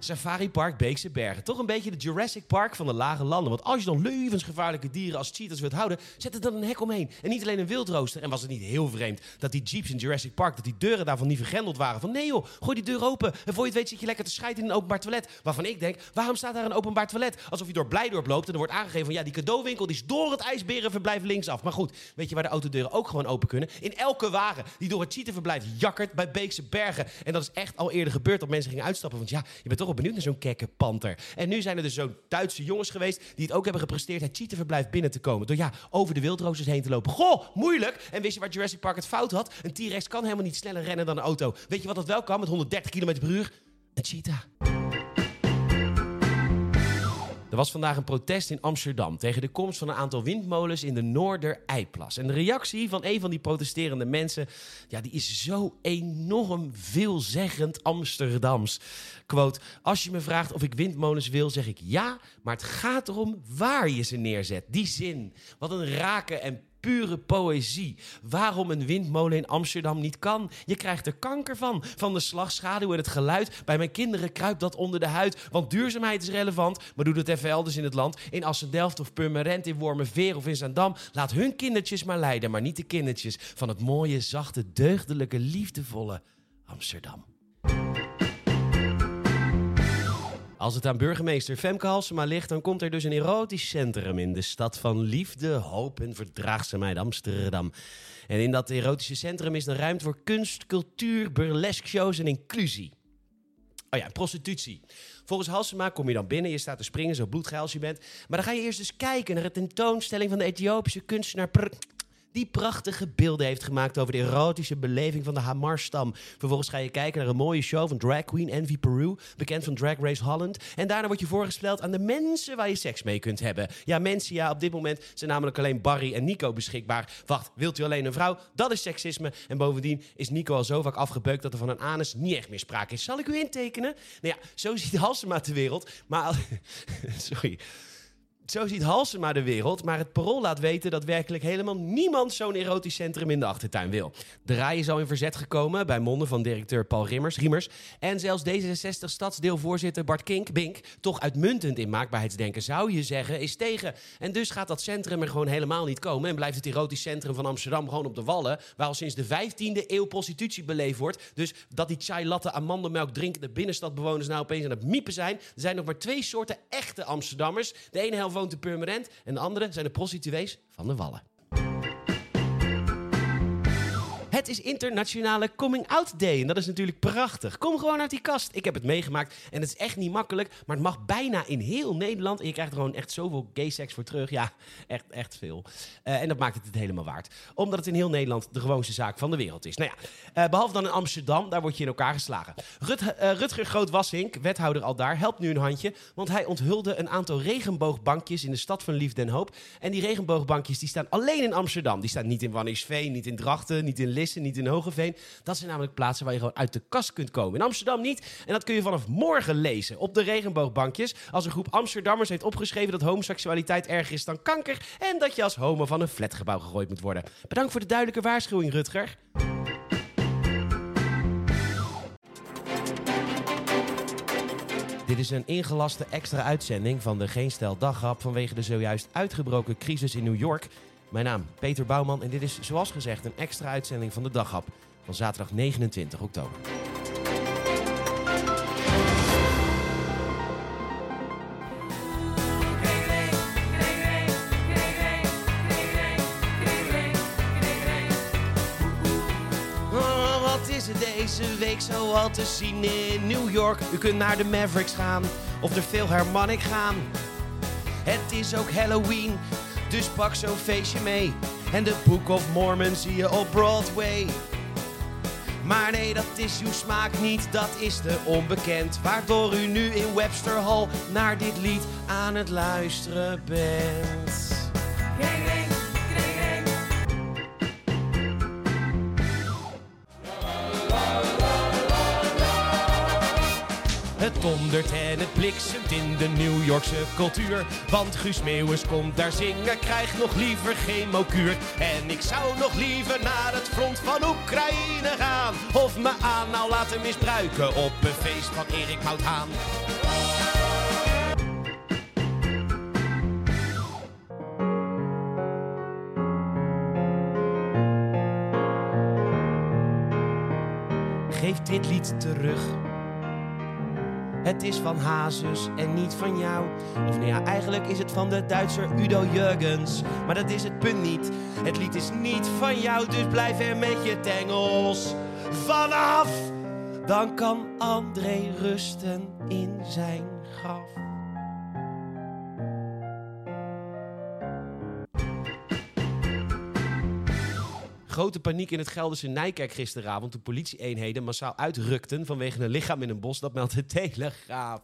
Safari Park Beekse Bergen. Toch een beetje de Jurassic Park van de lage landen. Want als je dan levensgevaarlijke dieren als cheetahs wilt houden, zet er dan een hek omheen. En niet alleen een wildrooster. En was het niet heel vreemd dat die jeeps in Jurassic Park, dat die deuren daarvan niet vergrendeld waren. Van nee joh, gooi die deur open. En voor je het weet zit je lekker te scheiden in een openbaar toilet. Waarvan ik denk, waarom staat daar een openbaar toilet? Alsof je door Blijdorp loopt en er wordt aangegeven van ja, die cadeauwinkel die is door het ijsberenverblijf linksaf. Maar goed, weet je waar de autodeuren ook gewoon open kunnen? In elke wagen die door het cheetahverblijf jakkert bij Beekse Bergen. En dat is echt al eerder gebeurd dat mensen gingen uitstappen. Want ja, je bent toch benieuwd naar zo'n kekke panter. En nu zijn er dus zo'n Duitse jongens geweest die het ook hebben gepresteerd het cheetahverblijf binnen te komen. Door ja, over de wildroosters heen te lopen. Goh, moeilijk! En wist je waar Jurassic Park het fout had? Een T-Rex kan helemaal niet sneller rennen dan een auto. Weet je wat dat wel kan met 130 km per uur? Een cheetah. Er was vandaag een protest in Amsterdam tegen de komst van een aantal windmolens in de Noordereiplas. En de reactie van een van die protesterende mensen, ja, die is zo enorm veelzeggend Amsterdams. Quote, als je me vraagt of ik windmolens wil, zeg ik ja, maar het gaat erom waar je ze neerzet. Die zin, wat een rake en pure poëzie. Waarom een windmolen in Amsterdam niet kan. Je krijgt er kanker van. Van de slagschaduw en het geluid. Bij mijn kinderen kruipt dat onder de huid. Want duurzaamheid is relevant. Maar doe dat even elders in het land. In Assendelft of Purmerend, in Wormerveer of in Zaandam. Laat hun kindertjes maar leiden. Maar niet de kindertjes van het mooie, zachte, deugdelijke, liefdevolle Amsterdam. Als het aan burgemeester Femke Halsema ligt, dan komt er dus een erotisch centrum in de stad van liefde, hoop en verdraagzaamheid Amsterdam. En in dat erotische centrum is er ruimte voor kunst, cultuur, burlesque shows en inclusie. Oh ja, prostitutie. Volgens Halsema kom je dan binnen, je staat te springen, zo bloedgeil als je bent. Maar dan ga je eerst eens kijken naar de tentoonstelling van de Ethiopische kunstenaar Pr die prachtige beelden heeft gemaakt over de erotische beleving van de Hamar-stam. Vervolgens ga je kijken naar een mooie show van drag queen Envy Peru, bekend van Drag Race Holland. En daarna word je voorgesteld aan de mensen waar je seks mee kunt hebben. Ja, mensen, ja, op dit moment zijn namelijk alleen Barry en Nico beschikbaar. Wacht, wilt u alleen een vrouw? Dat is seksisme. En bovendien is Nico al zo vaak afgebeukt dat er van een anus niet echt meer sprake is. Zal ik u intekenen? Nou ja, zo [laughs] ziet Halsema de wereld. Maar, [laughs] sorry zo ziet Halsema de wereld, maar het parool laat weten dat werkelijk helemaal niemand zo'n erotisch centrum in de achtertuin wil. De RAI is al in verzet gekomen bij monden van directeur Paul Rimmers, en zelfs D66 stadsdeelvoorzitter Bart Kink, Bink, toch uitmuntend in maakbaarheidsdenken zou je zeggen, is tegen. En dus gaat dat centrum er gewoon helemaal niet komen en blijft het erotisch centrum van Amsterdam gewoon op de Wallen, waar al sinds de 15e eeuw prostitutie beleefd wordt. Dus dat die chai latte amandelmelk drinkende binnenstadbewoners nou opeens aan het miepen zijn. Er zijn nog maar twee soorten echte Amsterdammers. De ene helft woont Purmerend en de andere zijn de prostituees van de Wallen. Het is internationale Coming Out Day. En dat is natuurlijk prachtig. Kom gewoon uit die kast. Ik heb het meegemaakt. En het is echt niet makkelijk. Maar het mag bijna in heel Nederland. En je krijgt er gewoon echt zoveel gay seks voor terug. Ja, echt, echt veel. Uh, en dat maakt het het helemaal waard. Omdat het in heel Nederland de gewoonste zaak van de wereld is. Nou ja, uh, behalve dan in Amsterdam. Daar word je in elkaar geslagen. Rut, uh, Rutger Groot-Wassink, wethouder al daar, helpt nu een handje. Want hij onthulde een aantal regenboogbankjes in de stad van Liefde en Hoop. En die regenboogbankjes die staan alleen in Amsterdam. Die staan niet in Wannersveen, niet in Drachten, niet in Niet in Hogeveen. Dat zijn namelijk plaatsen waar je gewoon uit de kast kunt komen. In Amsterdam niet. En dat kun je vanaf morgen lezen op de regenboogbankjes. Als een groep Amsterdammers heeft opgeschreven dat homoseksualiteit erger is dan kanker. En dat je als homo van een flatgebouw gegooid moet worden. Bedankt voor de duidelijke waarschuwing, Rutger. Dit is een ingelaste extra uitzending van de Geen Stel vanwege de zojuist uitgebroken crisis in New York. Mijn naam Peter Bouwman en dit is zoals gezegd een extra uitzending van de Dagrap van zaterdag 29 oktober. Oh, wat is er deze week zo al te zien in New York? U kunt naar de Mavericks gaan of de Philharmonic gaan. Het is ook Halloween, dus pak zo'n feestje mee. En de Book of Mormon zie je op Broadway. Maar nee, dat is uw smaak niet, dat is de onbekend. Waardoor u nu in Webster Hall naar dit lied aan het luisteren bent. Het dondert en het bliksemt in de New Yorkse cultuur. Want Guus Meeuwis komt daar zingen, krijgt nog liever geen mokuur. En ik zou nog liever naar het front van Oekraïne gaan. Of me aan nou laten misbruiken op een feest van Erik Hout Haan. Geef dit lied terug. Het is van Hazes en niet van jou. Of nou ja, eigenlijk is het van de Duitser Udo Jurgens. Maar dat is het punt niet. Het lied is niet van jou, dus blijf er met je tengels vanaf. Dan kan André rusten in zijn graf. Grote paniek in het Gelderse Nijkerk gisteravond toen politieeenheden massaal uitrukten vanwege een lichaam in een bos. Dat meldt de Telegraaf.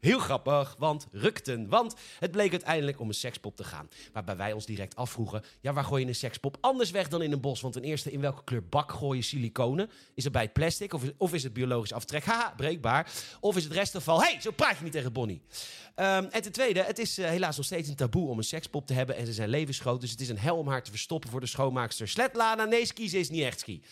Heel grappig, want rukten. Want het bleek uiteindelijk om een sekspop te gaan. Waarbij wij ons direct afvroegen: ja, waar gooi je een sekspop anders weg dan in een bos? Want ten eerste, in welke kleur bak gooi je siliconen? Is het bij het plastic of is, of is het biologisch aftrek? Haha, breekbaar. Of is het restafval? hey, zo praat je niet tegen Bonnie. Um, en ten tweede, het is uh, helaas nog steeds een taboe om een sekspop te hebben. En ze zijn levensgroot, dus het is een hel om haar te verstoppen voor de schoonmaakster. Sletlana, nee, ski, ze is niet echt ski.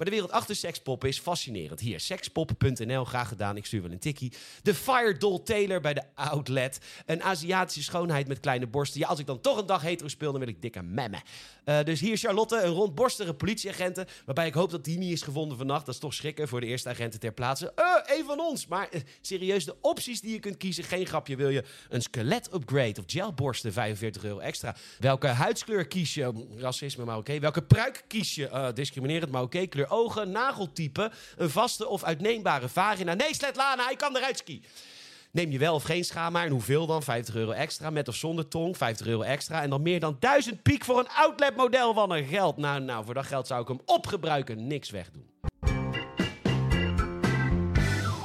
Maar de wereld achter sekspoppen is fascinerend. Hier, sekspop.nl, graag gedaan. Ik stuur wel een tikkie. De Fire Doll Taylor bij de Outlet. Een Aziatische schoonheid met kleine borsten. Ja, als ik dan toch een dag hetero speel, dan wil ik dikke memmen. Uh, dus hier Charlotte, een rondborstige politieagenten. Waarbij ik hoop dat die niet is gevonden vannacht. Dat is toch schrikken voor de eerste agenten ter plaatse. Uh, een van ons. Maar uh, serieus, de opties die je kunt kiezen. Geen grapje. Wil je een skelet upgrade of gelborsten? 45 euro extra. Welke huidskleur kies je? Racisme, maar oké. Welke pruik kies je? discriminerend, maar oké. Kleur ogen, nageltype, een vaste of uitneembare vagina. Nee, Sletlana, hij kan eruit ski. Neem je wel of geen schaamhaar en hoeveel dan? 50 euro extra, met of zonder tong, 50 euro extra. En dan meer dan 1000 piek voor een outlet model van een geld. Nou, nou, voor dat geld zou ik hem opgebruiken, niks wegdoen.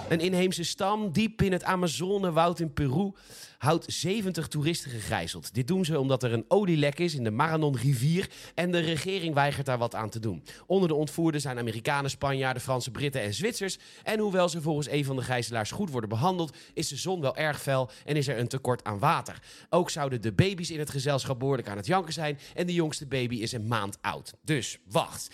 Een inheemse stam diep in het Amazonewoud in Peru houdt 70 toeristen gegijzeld. Dit doen ze omdat er een olielek is in de Maranon-rivier en de regering weigert daar wat aan te doen. Onder de ontvoerden zijn Amerikanen, Spanjaarden, Franse, Britten en Zwitsers. En hoewel ze volgens een van de gijzelaars goed worden behandeld, is de zon wel erg fel en is er een tekort aan water. Ook zouden de baby's in het gezelschap behoorlijk aan het janken zijn en de jongste baby is een maand oud. Dus wacht.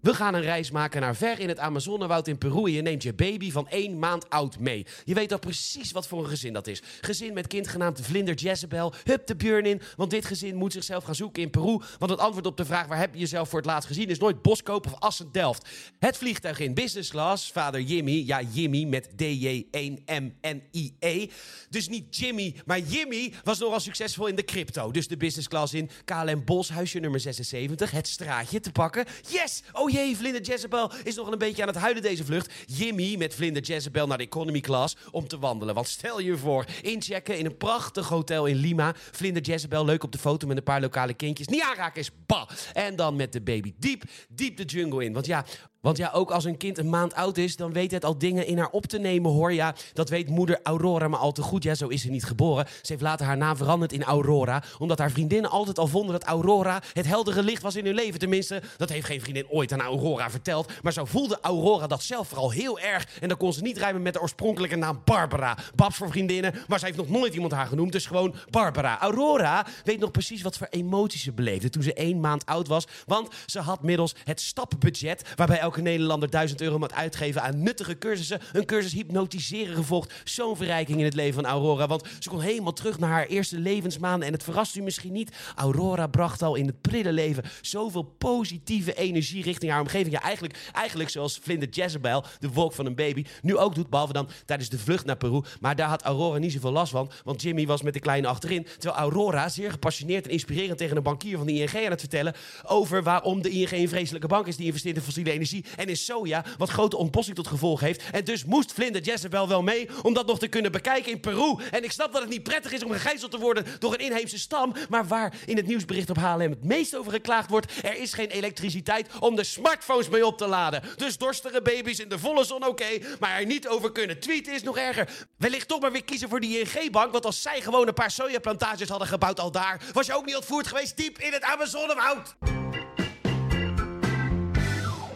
We gaan een reis maken naar ver in het Amazonewoud in Peru. En je neemt je baby van één maand oud mee. Je weet al precies wat voor een gezin dat is. Gezin met kind genaamd Vlinder Jezebel. Hup de Björn in, want dit gezin moet zichzelf gaan zoeken in Peru. Want het antwoord op de vraag waar heb je jezelf voor het laatst gezien is nooit Boskoop of Assen-Delft. Het vliegtuig in business class. Vader Jimmy, ja Jimmy met D-J-1-M-N-I-E. Dus niet Jimmy, maar Jimmy was nogal succesvol in de crypto. Dus de business class in KLM Bos, huisje nummer 76. Het straatje te pakken. Yes! Oh jee, Vlinder Jezebel is nog een beetje aan het huilen deze vlucht. Jimmy met Vlinder Jezebel naar de economy class om te wandelen. Want stel je voor, inchecken in een prachtig hotel in Lima. Vlinder Jezebel, leuk op de foto met een paar lokale kindjes. Niet aanraken is bah! En dan met de baby diep, diep de jungle in. Want ja, want ja, ook als een kind een maand oud is, dan weet het al dingen in haar op te nemen, hoor. Ja, dat weet moeder Aurora maar al te goed. Ja, zo is ze niet geboren. Ze heeft later haar naam veranderd in Aurora, omdat haar vriendinnen altijd al vonden dat Aurora het heldere licht was in hun leven. Tenminste, dat heeft geen vriendin ooit aan Aurora verteld. Maar zo voelde Aurora dat zelf vooral heel erg. En dan kon ze niet rijmen met de oorspronkelijke naam Barbara. Babs voor vriendinnen, maar ze heeft nog nooit iemand haar genoemd. Dus gewoon Barbara. Aurora weet nog precies wat voor emoties ze beleefde toen ze één maand oud was. Want ze had middels het stapbudget, waarbij elke Nederlander 1000 euro moet uitgeven aan nuttige cursussen. Een cursus hypnotiseren gevolgd. Zo'n verrijking in het leven van Aurora. Want ze kon helemaal terug naar haar eerste levensmaanden. En het verrast u misschien niet. Aurora bracht al in het prille leven zoveel positieve energie richting haar omgeving. Ja, eigenlijk, eigenlijk zoals Vlinder Jezebel, de wolk van een baby, nu ook doet. Behalve dan tijdens de vlucht naar Peru. Maar daar had Aurora niet zoveel last van. Want Jimmy was met de kleine achterin. Terwijl Aurora zeer gepassioneerd en inspirerend tegen een bankier van de ING aan het vertellen. over waarom de ING een vreselijke bank is die investeert in fossiele en in soja. Wat grote ontbossing tot gevolg heeft. En dus moest Vlinder Jezebel wel mee om dat nog te kunnen bekijken in Peru. En ik snap dat het niet prettig is om gegijzeld te worden door een inheemse stam. Maar waar in het nieuwsbericht op HLM het meest over geklaagd wordt. er is geen elektriciteit om de smartphones mee op te laden. Dus dorstige baby's in de volle zon oké. maar er niet over kunnen tweeten is nog erger. Wellicht toch maar weer kiezen voor die ING-bank. Want als zij gewoon een paar sojaplantages hadden gebouwd al daar. was je ook niet ontvoerd geweest diep in het Amazonewoud.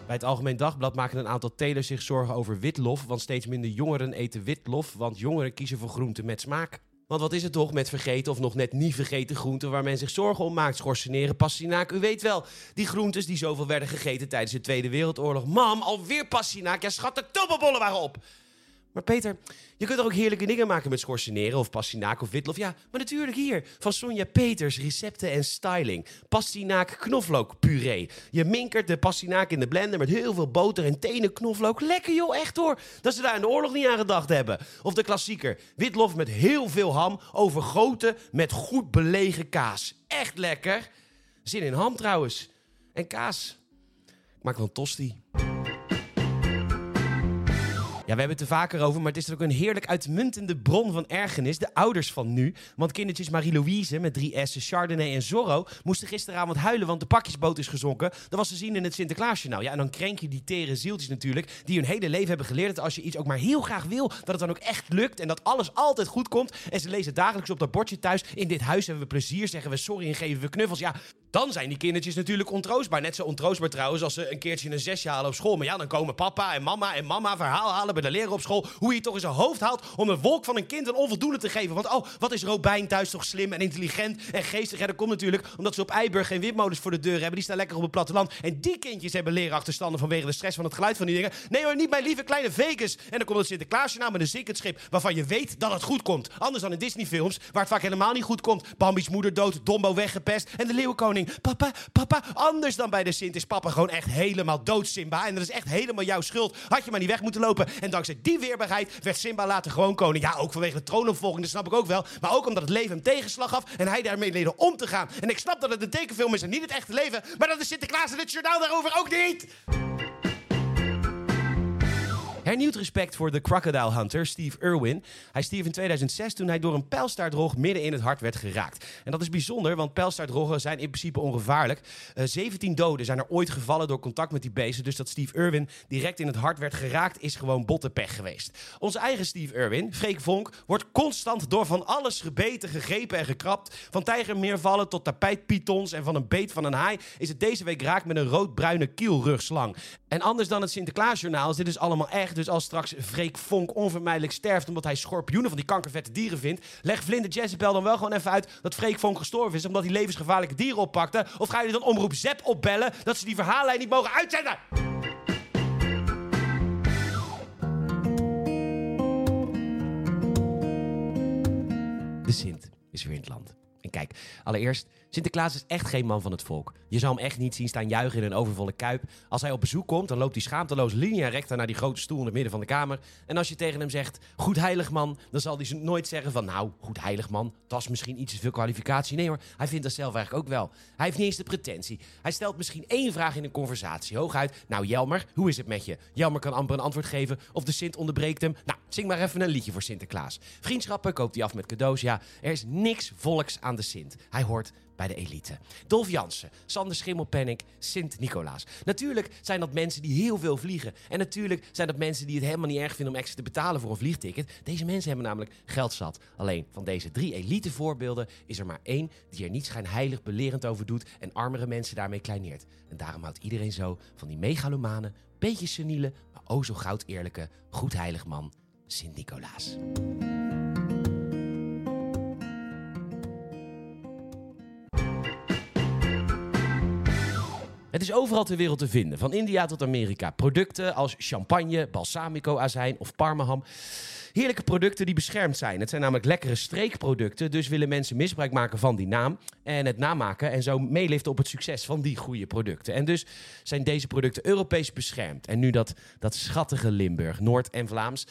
Bij het Algemeen Dagblad maken een aantal telers zich zorgen over witlof. Want steeds minder jongeren eten witlof. Want jongeren kiezen voor groenten met smaak. Want wat is het toch met vergeten of nog net niet vergeten groenten waar men zich zorgen om maakt? Schorseneren, pastinaak, u weet wel. Die groentes die zoveel werden gegeten tijdens de Tweede Wereldoorlog. Mam, alweer pastinaak. Ja, schat, de toppelbollen waren op. Maar Peter, je kunt er ook heerlijke dingen maken met schorseneren of pastinaak of witlof. Ja, maar natuurlijk hier. Van Sonja Peters, recepten en styling. Pastinaak knoflook puree. Je minkert de pastinaak in de blender met heel veel boter en tenen knoflook. Lekker joh, echt hoor. Dat ze daar in de oorlog niet aan gedacht hebben. Of de klassieker. Witlof met heel veel ham, overgoten met goed belegen kaas. Echt lekker. Zin in ham trouwens. En kaas. Ik maak wel een tosti. Ja, we hebben het er vaker over, maar het is ook een heerlijk uitmuntende bron van ergernis. De ouders van nu. Want kindertjes Marie-Louise met drie S'en, Chardonnay en Zorro... moesten gisteravond huilen, want de pakjesboot is gezonken. Dat was te zien in het Sinterklaasjournaal. Ja, en dan krenk je die tere zieltjes natuurlijk... die hun hele leven hebben geleerd dat als je iets ook maar heel graag wil... dat het dan ook echt lukt en dat alles altijd goed komt. En ze lezen dagelijks op dat bordje thuis... in dit huis hebben we plezier, zeggen we sorry en geven we knuffels. Ja, dan zijn die kindertjes natuurlijk ontroostbaar. Net zo ontroostbaar trouwens als ze een keertje een zesje halen op school. Maar ja, dan komen papa en mama en mama verhaal halen bij de leraar op school. Hoe hij toch in zijn hoofd haalt om een wolk van een kind een onvoldoende te geven. Want oh, wat is Robijn thuis toch slim en intelligent en geestig. Ja, dat komt natuurlijk omdat ze op Eiburg geen windmolens voor de deur hebben. Die staan lekker op het platteland. En die kindjes hebben leerachterstanden vanwege de stress van het geluid van die dingen. Nee hoor, niet mijn lieve kleine Vegas. En dan komt het Sinterklaasje nou met een zinkend waarvan je weet dat het goed komt. Anders dan in Disneyfilms, waar het vaak helemaal niet goed komt. Bambi's moeder dood, Dombo weggepest en de leeuwenkoning. Papa, papa, anders dan bij de Sint is papa gewoon echt helemaal dood, Simba. En dat is echt helemaal jouw schuld. Had je maar niet weg moeten lopen. En dankzij die weerbaarheid werd Simba later gewoon koning. Ja, ook vanwege de troonopvolging, dat snap ik ook wel. Maar ook omdat het leven hem tegenslag gaf en hij daarmee leerde om te gaan. En ik snap dat het een tekenfilm is en niet het echte leven. Maar dat is Sinterklaas en het journaal daarover ook niet. Hernieuwd respect voor de crocodile hunter Steve Irwin. Hij stierf in 2006 toen hij door een pijlstaartrog midden in het hart werd geraakt. En dat is bijzonder, want pijlstaartroggen zijn in principe ongevaarlijk. Uh, eh, 17 doden zijn er ooit gevallen door contact met die beesten. Dus dat Steve Irwin direct in het hart werd geraakt, is gewoon bottenpech geweest. Onze eigen Steve Irwin, Freek Vonk, wordt constant door van alles gebeten, gegrepen en gekrapt. Van tijgermeervallen tot tapijtpythons en van een beet van een haai is het deze week raak met een roodbruine kielrugslang. En anders dan het Sinterklaasjournaal is dit dus allemaal echt dus als straks Freek Vonk onvermijdelijk sterft omdat hij schorpioenen van die kankervette dieren vindt, leg Vlinder Jezebel dan wel gewoon even uit dat Freek Vonk gestorven is omdat hij levensgevaarlijke dieren oppakte? Of ga je dan omroep Zep opbellen dat ze die verhaallijn niet mogen uitzenden? De Sint is weer in het land. En kijk, allereerst, Sinterklaas is echt geen man van het volk. Je zal hem echt niet zien staan juichen in een overvolle kuip. Als hij op bezoek komt, dan loopt hij schaamteloos linea recta naar die grote stoel in het midden van de kamer. En als je tegen hem zegt, goed heilig man, dan zal hij nooit zeggen van, nou, goed heilig man, dat is misschien iets te veel kwalificatie. Nee hoor, hij vindt dat zelf eigenlijk ook wel. Hij heeft niet eens de pretentie. Hij stelt misschien één vraag in een conversatie, hooguit. Nou, Jelmer, hoe is het met je? Jelmer kan amper een antwoord geven of de Sint onderbreekt hem. Nou, zing maar even een liedje voor Sinterklaas. Vriendschappen koopt hij af met cadeaus. Ja, er is niks volks aan de Sint. Hij hoort bij de elite. Dolf Jansen, Sander Schimmelpenninck, Sint-Nicolaas. Natuurlijk zijn dat mensen die heel veel vliegen. En natuurlijk zijn dat mensen die het helemaal niet erg vinden om extra te betalen voor een vliegticket. Deze mensen hebben namelijk geld zat. Alleen van deze drie elite voorbeelden is er maar één die er niet schijnheilig belerend over doet en armere mensen daarmee kleineert. En daarom houdt iedereen zo van die megalomane, beetje seniele, maar o zo goud eerlijke, goed heilig man, Sint-Nicolaas. Het is overal ter wereld te vinden, van India tot Amerika. Producten als champagne, balsamico-azijn of parmaham. Heerlijke producten die beschermd zijn. Het zijn namelijk lekkere streekproducten, dus willen mensen misbruik maken van die naam en het namaken en zo meeliften op het succes van die goede producten. En dus zijn deze producten Europees beschermd. En nu dat, dat schattige Limburg, Noord en Vlaams.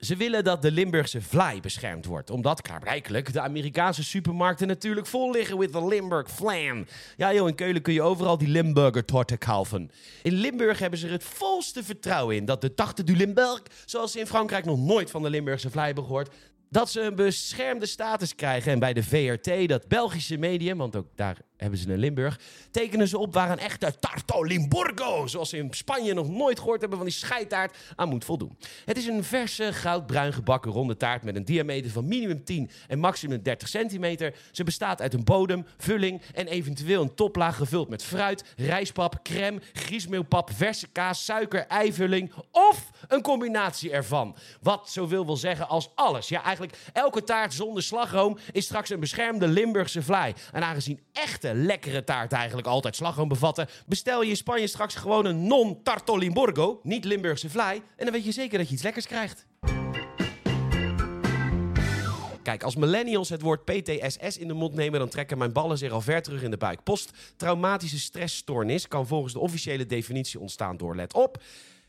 Ze willen dat de Limburgse vlaai beschermd wordt. Omdat, klaarblijkelijk, de Amerikaanse supermarkten natuurlijk vol liggen met de Limburg flan. Ja joh, in Keulen kun je overal die Limburger torte kaufen. In Limburg hebben ze er het volste vertrouwen in dat de tachte du Limburg, zoals ze in Frankrijk nog nooit van de Limburgse vlaai hebben gehoord, dat ze een beschermde status krijgen. En bij de VRT, dat Belgische medium, want ook daar hebben ze een Limburg, tekenen ze op waar een echte Tarto Limburgo, zoals ze in Spanje nog nooit gehoord hebben van die scheitaart, aan moet voldoen. Het is een verse, goudbruin gebakken ronde taart met een diameter van minimum 10 en maximum 30 centimeter. Ze bestaat uit een bodem, vulling en eventueel een toplaag gevuld met fruit, rijstpap, crème, griesmeelpap, verse kaas, suiker, eivulling of een combinatie ervan. Wat zoveel wil zeggen als alles. Ja, eigenlijk elke taart zonder slagroom is straks een beschermde Limburgse vlaai. En aangezien echte lekkere taart eigenlijk altijd slagroom bevatten, bestel je in Spanje straks gewoon een non-tarto Limburgo, niet Limburgse vlaai, en dan weet je zeker dat je iets lekkers krijgt. Kijk, als millennials het woord PTSS in de mond nemen, dan trekken mijn ballen zich al ver terug in de buik. Posttraumatische stressstoornis kan volgens de officiële definitie ontstaan door, let op,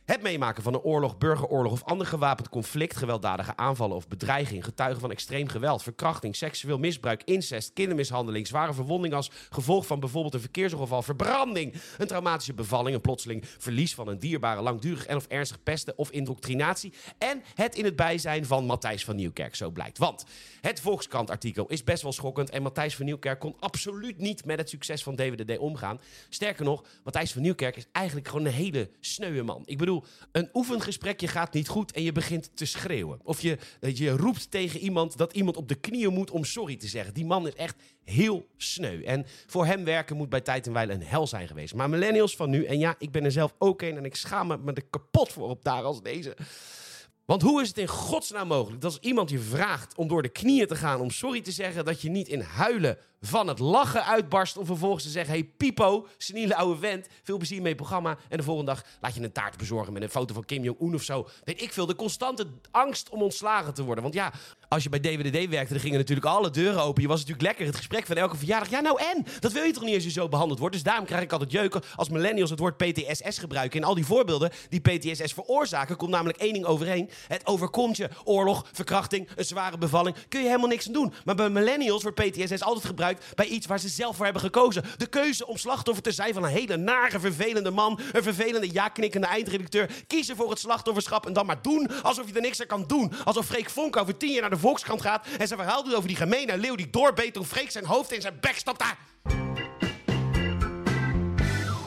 het meemaken van een oorlog, burgeroorlog of ander gewapend conflict, gewelddadige aanvallen of bedreiging, getuigen van extreem geweld, verkrachting, seksueel misbruik, incest, kindermishandeling, zware verwonding als gevolg van bijvoorbeeld een verkeersongeval, verbranding, een traumatische bevalling, een plotseling verlies van een dierbare, langdurig en of ernstig pesten of indoctrinatie en het in het bijzijn van Matthijs van Nieuwkerk, zo blijkt. Want het Volkskrant-artikel is best wel schokkend en Matthijs van Nieuwkerk kon absoluut niet met het succes van DWDD omgaan. Sterker nog, Matthijs van Nieuwkerk is eigenlijk gewoon een hele sneuwe man. Ik bedoel, een oefengesprekje gaat niet goed en je begint te schreeuwen. Of je, je roept tegen iemand dat iemand op de knieën moet om sorry te zeggen. Die man is echt heel sneu. En voor hem werken moet bij tijd en wijle een hel zijn geweest. Maar millennials van nu, en ja, ik ben er zelf ook een en ik schaam me er kapot voor op dagen als deze. Want hoe is het in godsnaam mogelijk dat als iemand je vraagt om door de knieën te gaan om sorry te zeggen, dat je niet in huilen van het lachen uitbarst om vervolgens te zeggen: Hey Pipo, seniele oude vent, veel plezier met je programma. En de volgende dag laat je een taart bezorgen met een foto van Kim Jong-un of zo. Weet ik veel. De constante angst om ontslagen te worden. Want ja, als je bij DWDD werkte, dan gingen natuurlijk alle deuren open. Je was natuurlijk lekker het gesprek van elke verjaardag. Ja, nou en? Dat wil je toch niet als je zo behandeld wordt? Dus daarom krijg ik altijd jeuken als millennials het woord PTSS gebruiken. In al die voorbeelden die PTSS veroorzaken, komt namelijk één ding overeen. Het overkomt je. Oorlog, verkrachting, een zware bevalling. Kun je helemaal niks aan doen. Maar bij millennials wordt PTSS altijd gebruikt bij iets waar ze zelf voor hebben gekozen. De keuze om slachtoffer te zijn van een hele nare, vervelende man, een vervelende ja-knikkende eindredacteur. Kiezen voor het slachtofferschap en dan maar doen alsof je er niks aan kan doen. Alsof Freek Vonk over tien jaar naar de Volkskrant gaat en zijn verhaal doet over die gemene leeuw die doorbeet toen Freek zijn hoofd in zijn bek stopte.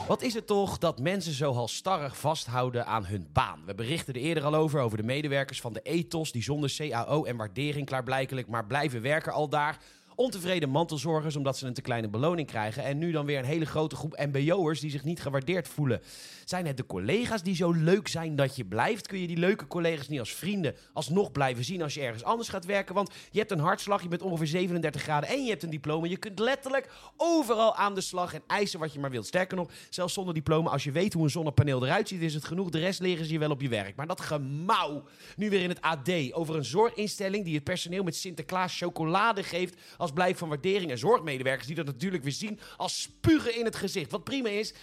Wat is het toch dat mensen zo halstarrig vasthouden aan hun baan? We berichten er eerder al over, over de medewerkers van de ethos... die zonder CAO en waardering klaarblijkelijk maar blijven werken al daar... Ontevreden mantelzorgers omdat ze een te kleine beloning krijgen. En nu dan weer een hele grote groep MBO'ers die zich niet gewaardeerd voelen. Zijn het de collega's die zo leuk zijn dat je blijft? Kun je die leuke collega's niet als vrienden alsnog blijven zien als je ergens anders gaat werken? Want je hebt een hartslag, je bent ongeveer 37 graden en je hebt een diploma. Je kunt letterlijk overal aan de slag en eisen wat je maar wilt. Sterker nog, zelfs zonder diploma, als je weet hoe een zonnepaneel eruit ziet, is het genoeg. De rest leren ze je wel op je werk. Maar dat gemauw, nu weer in het AD, over een zorginstelling die het personeel met Sinterklaas chocolade geeft als als van waardering. En zorgmedewerkers die dat natuurlijk weer zien als spugen in het gezicht. Wat prima is,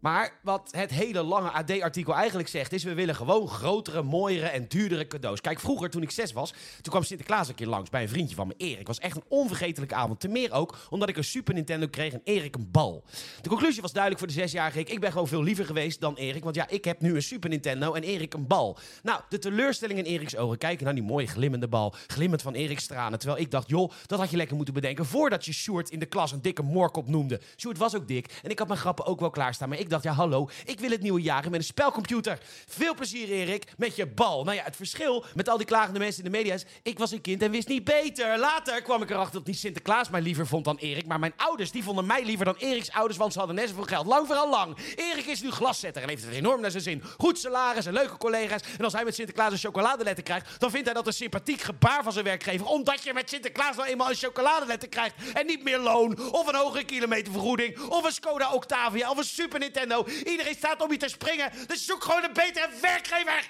maar wat het hele lange AD-artikel eigenlijk zegt, is: we willen gewoon grotere, mooiere en duurdere cadeaus. Kijk, vroeger toen ik zes was, toen kwam Sinterklaas een keer langs bij een vriendje van me, Erik. was echt een onvergetelijke avond. Te meer ook omdat ik een Super Nintendo kreeg en Erik een bal. De conclusie was duidelijk voor de zesjarige ik. Ik ben gewoon veel liever geweest dan Erik, want ja, ik heb nu een Super Nintendo en Erik een bal. Nou, de teleurstelling in Eriks ogen. Kijken naar die mooie glimmende bal, glimmend van Eriks tranen. Terwijl ik dacht, joh, dat had je lekker moeten bedenken voordat je Sjoerd in de klas een dikke morkop noemde. Sjoerd was ook dik en ik had mijn grappen ook wel klaarstaan, maar ik dacht, ja, hallo, ik wil het nieuwe jaar met een spelcomputer. Veel plezier, Erik, met je bal. Nou ja, het verschil met al die klagende mensen in de media is... ik was een kind en wist niet beter. Later kwam ik erachter dat niet Sinterklaas mij liever vond dan Erik... maar mijn ouders, die vonden mij liever dan Eriks ouders... want ze hadden net zoveel geld. Lang vooral lang. Erik is nu glaszetter en heeft het enorm naar zijn zin. Goed salaris en leuke collega's. En als hij met Sinterklaas een chocoladeletter krijgt... dan vindt hij dat een sympathiek gebaar van zijn werkgever... omdat je met Sinterklaas nou eenmaal een chocoladeletter krijgt... en niet meer loon of een hogere kilometervergoeding... of een Skoda Octavia of een Super Nintendo Iedereen staat om je te springen. Dus zoek gewoon een betere werkgever.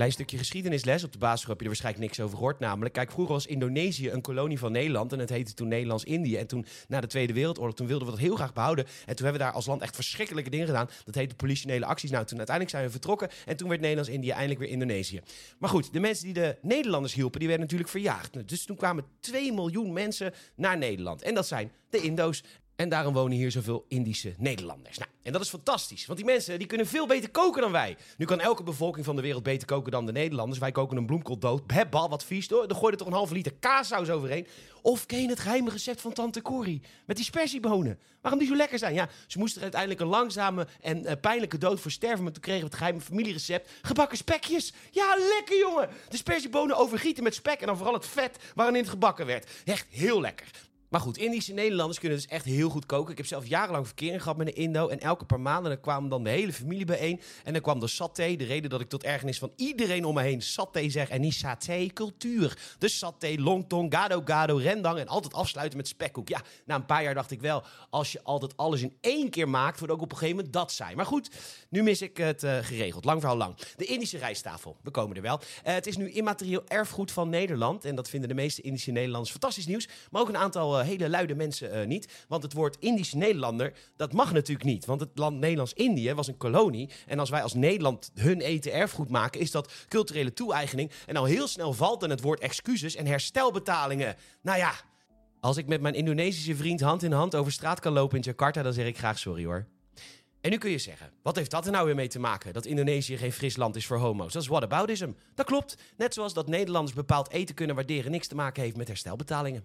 Klein stukje geschiedenisles op de basisschool heb je er waarschijnlijk niks over gehoord. Namelijk, kijk, vroeger was Indonesië een kolonie van Nederland. En het heette toen Nederlands-Indië. En toen, na de Tweede Wereldoorlog, toen wilden we dat heel graag behouden. En toen hebben we daar als land echt verschrikkelijke dingen gedaan. Dat heette politionele acties. Nou, toen uiteindelijk zijn we vertrokken. En toen werd Nederlands-Indië eindelijk weer Indonesië. Maar goed, de mensen die de Nederlanders hielpen, die werden natuurlijk verjaagd. Dus toen kwamen 2 miljoen mensen naar Nederland. En dat zijn de Indo's. En daarom wonen hier zoveel Indische Nederlanders. Nou, en dat is fantastisch, want die mensen die kunnen veel beter koken dan wij. Nu kan elke bevolking van de wereld beter koken dan de Nederlanders. Wij koken een bloemkool dood, bal wat vies. Dan gooi er toch een halve liter kaassaus overheen. Of ken je het geheime recept van tante Corrie? Met die spersiebonen. Waarom die zo lekker zijn? Ja, ze moesten uiteindelijk een langzame en uh, pijnlijke dood voor sterven. Maar toen kregen we het geheime familierecept. Gebakken spekjes. Ja, lekker jongen. De spersiebonen overgieten met spek en dan vooral het vet waarin het gebakken werd. Echt heel lekker. Maar goed, Indische Nederlanders kunnen dus echt heel goed koken. Ik heb zelf jarenlang verkering gehad met een Indo. En elke paar maanden dan kwam dan de hele familie bijeen. En dan kwam de saté. De reden dat ik tot ergernis van iedereen om me heen saté zeg. En niet saté, cultuur. Dus saté, longtong, gado gado, rendang. En altijd afsluiten met spekkoek. Ja, na een paar jaar dacht ik wel. Als je altijd alles in één keer maakt, wordt ook op een gegeven moment dat zijn. Maar goed, nu mis ik het uh, geregeld. Lang verhaal lang. De Indische rijsttafel. We komen er wel. Uh, het is nu immaterieel erfgoed van Nederland. En dat vinden de meeste Indische Nederlanders fantastisch nieuws. Maar ook een aantal uh, hele luide mensen uh, niet. Want het woord Indische Nederlander, dat mag natuurlijk niet. Want het land Nederlands-Indië was een kolonie. En als wij als Nederland hun eten erfgoed maken, is dat culturele toe-eigening. En al heel snel valt dan het woord excuses en herstelbetalingen. Nou ja, als ik met mijn Indonesische vriend hand in hand over straat kan lopen in Jakarta, dan zeg ik graag sorry hoor. En nu kun je zeggen, wat heeft dat er nou weer mee te maken? Dat Indonesië geen fris land is voor homo's. Dat is whataboutism. Dat klopt. Net zoals dat Nederlanders bepaald eten kunnen waarderen niks te maken heeft met herstelbetalingen.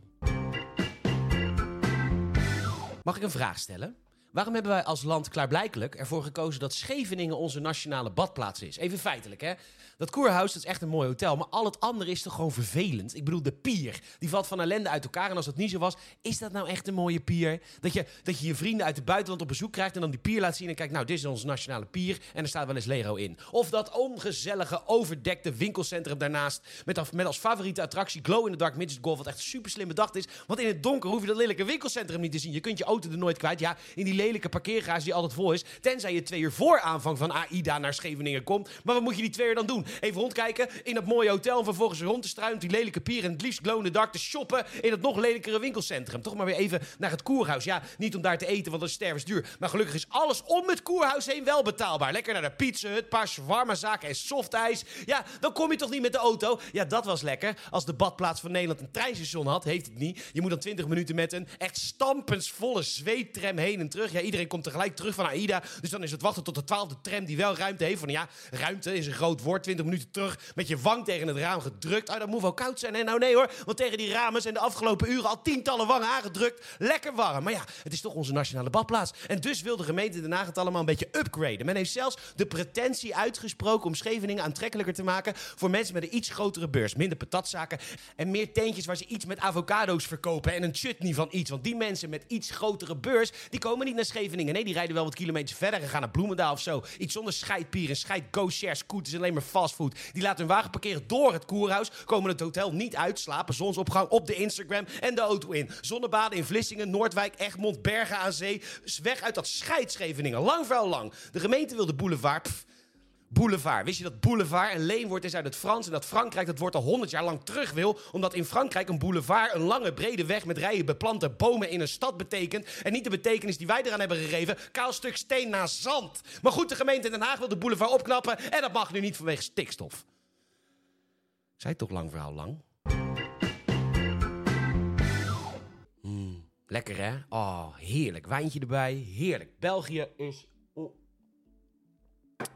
Mag ik een vraag stellen? Waarom hebben wij als land klaarblijkelijk ervoor gekozen dat Scheveningen onze nationale badplaats is? Even feitelijk, hè? Dat Koerhuis, dat is echt een mooi hotel, maar al het andere is toch gewoon vervelend? Ik bedoel, de pier, die valt van ellende uit elkaar. En als dat niet zo was, is dat nou echt een mooie pier? Dat je dat je, je vrienden uit het buitenland op bezoek krijgt en dan die pier laat zien en kijkt, nou, dit is onze nationale pier en er staat wel eens Lego in. Of dat ongezellige, overdekte winkelcentrum daarnaast met, als favoriete attractie Glow in the Dark Midget Golf, wat echt super slim bedacht is. Want in het donker hoef je dat lelijke winkelcentrum niet te zien. Je kunt je auto er nooit kwijt. Ja, in die lelijke parkeergarage die altijd vol is. Tenzij je twee uur voor aanvang van AIDA naar Scheveningen komt. Maar wat moet je die twee uur dan doen? Even rondkijken in dat mooie hotel. En vervolgens rond te struinen die lelijke pier. En het liefst glowende dak te shoppen in het nog lelijkere winkelcentrum. Toch maar weer even naar het koerhuis. Ja, niet om daar te eten, want dat is stervensduur. Maar gelukkig is alles om het koerhuis heen wel betaalbaar. Lekker naar de pizza hut, paar shawarma zaken en softijs. Ja, dan kom je toch niet met de auto? Ja, dat was lekker. Als de badplaats van Nederland een treinstation had, heeft het niet. Je moet dan 20 minuten met een echt stampensvolle zweettram heen en terug. Ja, iedereen komt tegelijk terug van AIDA. Dus dan is het wachten tot de twaalfde tram die wel ruimte heeft. Van ja, ruimte is een groot woord. 20 minuten terug met je wang tegen het raam gedrukt. Oh, dat moet wel koud zijn. En nou nee hoor, want tegen die ramen zijn de afgelopen uren al tientallen wangen aangedrukt. Lekker warm. Maar ja, het is toch onze nationale badplaats. En dus wil de gemeente Den Haag het allemaal een beetje upgraden. Men heeft zelfs de pretentie uitgesproken om Scheveningen aantrekkelijker te maken voor mensen met een iets grotere beurs. Minder patatzaken en meer tentjes waar ze iets met avocado's verkopen en een chutney van iets. Want die mensen met iets grotere beurs, die komen niet naar Scheveningen. Nee, die rijden wel wat kilometers verder en gaan naar Bloemendaal of zo. Iets zonder scheidpieren, scheid go-share scooters, alleen maar fastfood. Die laten hun wagen parkeren door het koerhuis, komen het hotel niet uit, slapen zonsopgang op de Instagram en de auto in. Zonnebaden in Vlissingen, Noordwijk, Egmond, Bergen aan Zee. Weg uit dat scheidscheveningen. Lang vuil lang. De gemeente wil de boulevard... Pff, boulevard. Wist je dat boulevard een leenwoord is uit het Frans en dat Frankrijk dat woord al honderd jaar lang terug wil, omdat in Frankrijk een boulevard een lange brede weg met rijen beplante bomen in een stad betekent en niet de betekenis die wij eraan hebben gegeven, kaal stuk steen na zand. Maar goed, de gemeente Den Haag wil de boulevard opknappen en dat mag nu niet vanwege stikstof. Zij toch lang verhaal lang? Mm, lekker hè? Oh, heerlijk. Wijntje erbij. Heerlijk. België is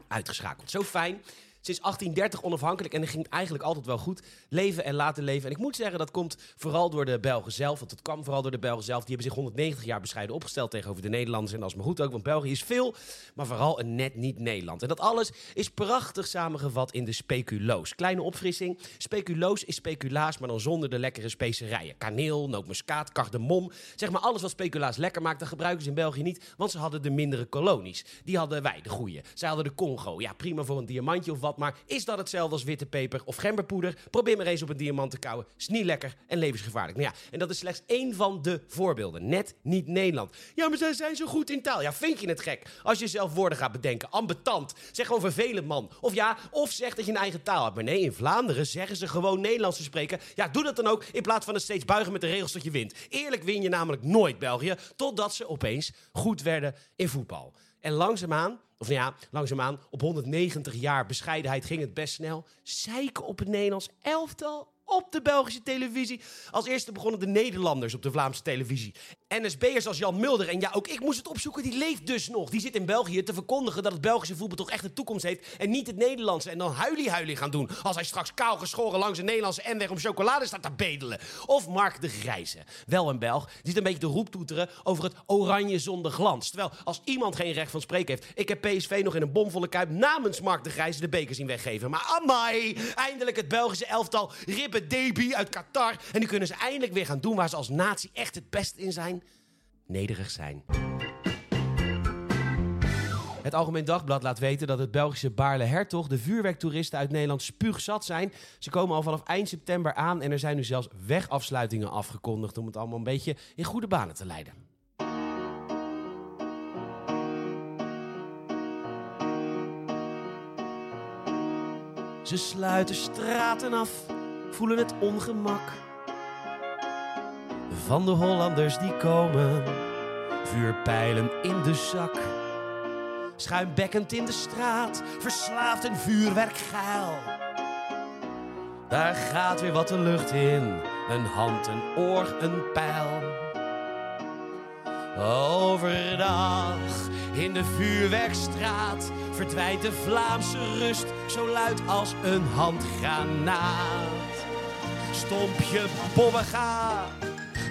uitgeschakeld. Zo fijn. Sinds 1830 onafhankelijk en dat ging eigenlijk altijd wel goed. Leven en laten leven. En ik moet zeggen, dat komt vooral door de Belgen zelf. Want het kwam vooral door de Belgen zelf. Die hebben zich 190 jaar bescheiden opgesteld tegenover de Nederlanders. En is maar goed ook, want België is veel, maar vooral een net niet Nederland. En dat alles is prachtig samengevat in de speculoos. Kleine opfrissing. Speculoos is speculaas, maar dan zonder de lekkere specerijen. Kaneel, nootmuskaat, cardamom. Zeg maar alles wat speculaas lekker maakt, dat gebruiken ze in België niet. Want ze hadden de mindere kolonies. Die hadden wij, de goeie. Zij hadden de Congo. Ja, prima voor een diamantje of wat maar is dat hetzelfde als witte peper of gemberpoeder? Probeer maar eens op een diamant te kauwen. Is niet lekker en levensgevaarlijk. Nou ja, en dat is slechts één van de voorbeelden. Net niet Nederland. Ja, maar zij zijn zo goed in taal. Ja, vind je het gek? Als je zelf woorden gaat bedenken. Ambetant. Zeg gewoon vervelend, man. Of ja, of zeg dat je een eigen taal hebt. Maar nee, in Vlaanderen zeggen ze gewoon Nederlands te spreken. Ja, doe dat dan ook in plaats van het steeds buigen met de regels dat je wint. Eerlijk win je namelijk nooit België, totdat ze opeens goed werden in voetbal. En langzaamaan, of nou ja, langzaamaan, op 190 jaar bescheidenheid ging het best snel. Zeiken op het Nederlands elftal op de Belgische televisie. Als eerste begonnen de Nederlanders op de Vlaamse televisie. NSB'ers als Jan Mulder, en ja, ook ik moest het opzoeken, die leeft dus nog. Die zit in België te verkondigen dat het Belgische voetbal toch echt een toekomst heeft en niet het Nederlandse. En dan huilie huilie gaan doen als hij straks kaal geschoren langs een Nederlandse N-weg om chocolade staat te bedelen. Of Mark de Grijze, wel een Belg, die zit een beetje te roeptoeteren over het oranje zonder glans. Terwijl als iemand geen recht van spreken heeft, ik heb PSV nog in een bomvolle kuip namens Mark de Grijze de beker zien weggeven. Maar amai, eindelijk het Belgische elftal Ribbe Debi uit Qatar. En nu kunnen ze eindelijk weer gaan doen waar ze als natie echt het best in zijn. Nederig zijn. Het Algemeen Dagblad laat weten dat het Belgische Baarle Hertog de vuurwerktoeristen uit Nederland spuugzat zijn. Ze komen al vanaf eind september aan en er zijn nu zelfs wegafsluitingen afgekondigd om het allemaal een beetje in goede banen te leiden. Ze sluiten straten af, voelen het ongemak. Van de Hollanders die komen, vuurpijlen in de zak. Schuimbekkend in de straat, verslaafd en vuurwerkgeil. Daar gaat weer wat de lucht in, een hand, een oor, een pijl. Overdag in de vuurwerkstraat verdwijnt de Vlaamse rust zo luid als een handgranaat. Stompje Bobbega,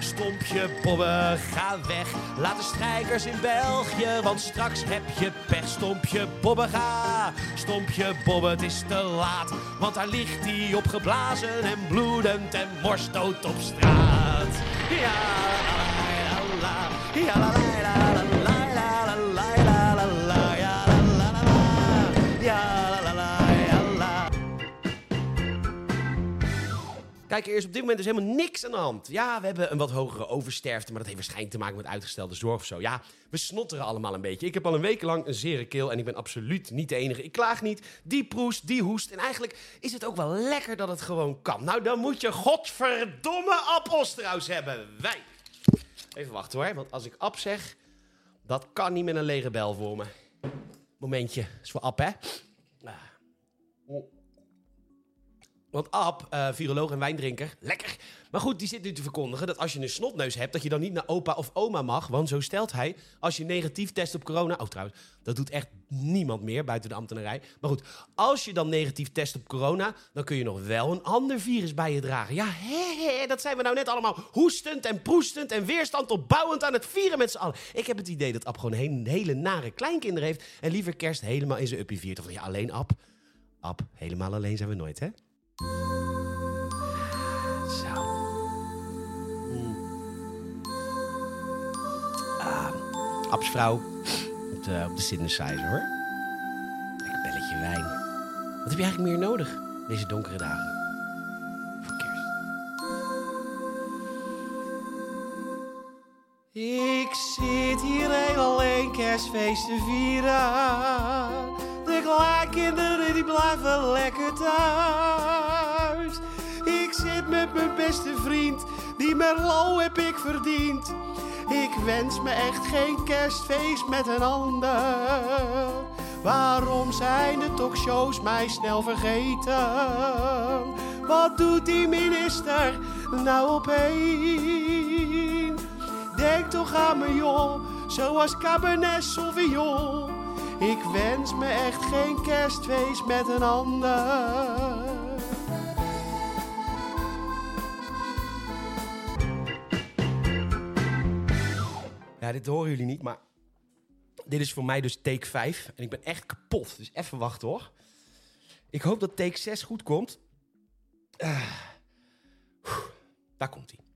stompje Bobbe, ga weg. Laat de strijkers in België, want straks heb je pech. Stompje Bobbe, ga, stompje Bobbe, het is te laat. Want daar ligt hij opgeblazen en bloedend en worstdood op straat. Ja, la, la, la, la, la, la, la, Kijk, er is op dit moment dus helemaal niks aan de hand. Ja, we hebben een wat hogere oversterfte, maar dat heeft waarschijnlijk te maken met uitgestelde zorg of zo. Ja, we snotteren allemaal een beetje. Ik heb al een week lang een zere keel en ik ben absoluut niet de enige. Ik klaag niet, die proest, die hoest. En eigenlijk is het ook wel lekker dat het gewoon kan. Nou, dan moet je godverdomme appelstrauss hebben. Wij. Even wachten hoor, want als ik ap zeg, dat kan niet met een lege bel voor me. Momentje, is voor ap hè. Want Ab, eh, viroloog en wijndrinker, lekker. Maar goed, die zit nu te verkondigen dat als je een snotneus hebt, dat je dan niet naar opa of oma mag. Want zo stelt hij, als je negatief test op corona... Oh trouwens, dat doet echt niemand meer buiten de ambtenarij. Maar goed, als je dan negatief test op corona, dan kun je nog wel een ander virus bij je dragen. Ja, hè, dat zijn we nou net allemaal hoestend en proestend en weerstand opbouwend aan het vieren met z'n allen. Ik heb het idee dat Ab gewoon een hele nare kleinkinderen heeft en liever kerst helemaal in zijn uppie viert. Of ja, alleen Ab. Ab, helemaal alleen zijn we nooit, hè? Zo. Ah, Abs vrouw op de, op de synthesizer hoor. Lekker belletje wijn. Wat heb je eigenlijk meer nodig deze donkere dagen? Voor kerst. Ik zit hier heel alleen kerstfeest te vieren. De kleinkinderen die blijven lekker thuis. Met mijn beste vriend, die Merlot heb ik verdiend. Ik wens me echt geen kerstfeest met een ander. Waarom zijn de talkshows mij snel vergeten? Wat doet die minister nou opeen? Denk toch aan me joh, zoals Cabernet Sauvignon. Ik wens me echt geen kerstfeest met een ander. Dit horen jullie niet, maar dit is voor mij dus take 5. En ik ben echt kapot, dus even wachten hoor. Ik hoop dat take 6 goed komt. Oeh, daar komt hij.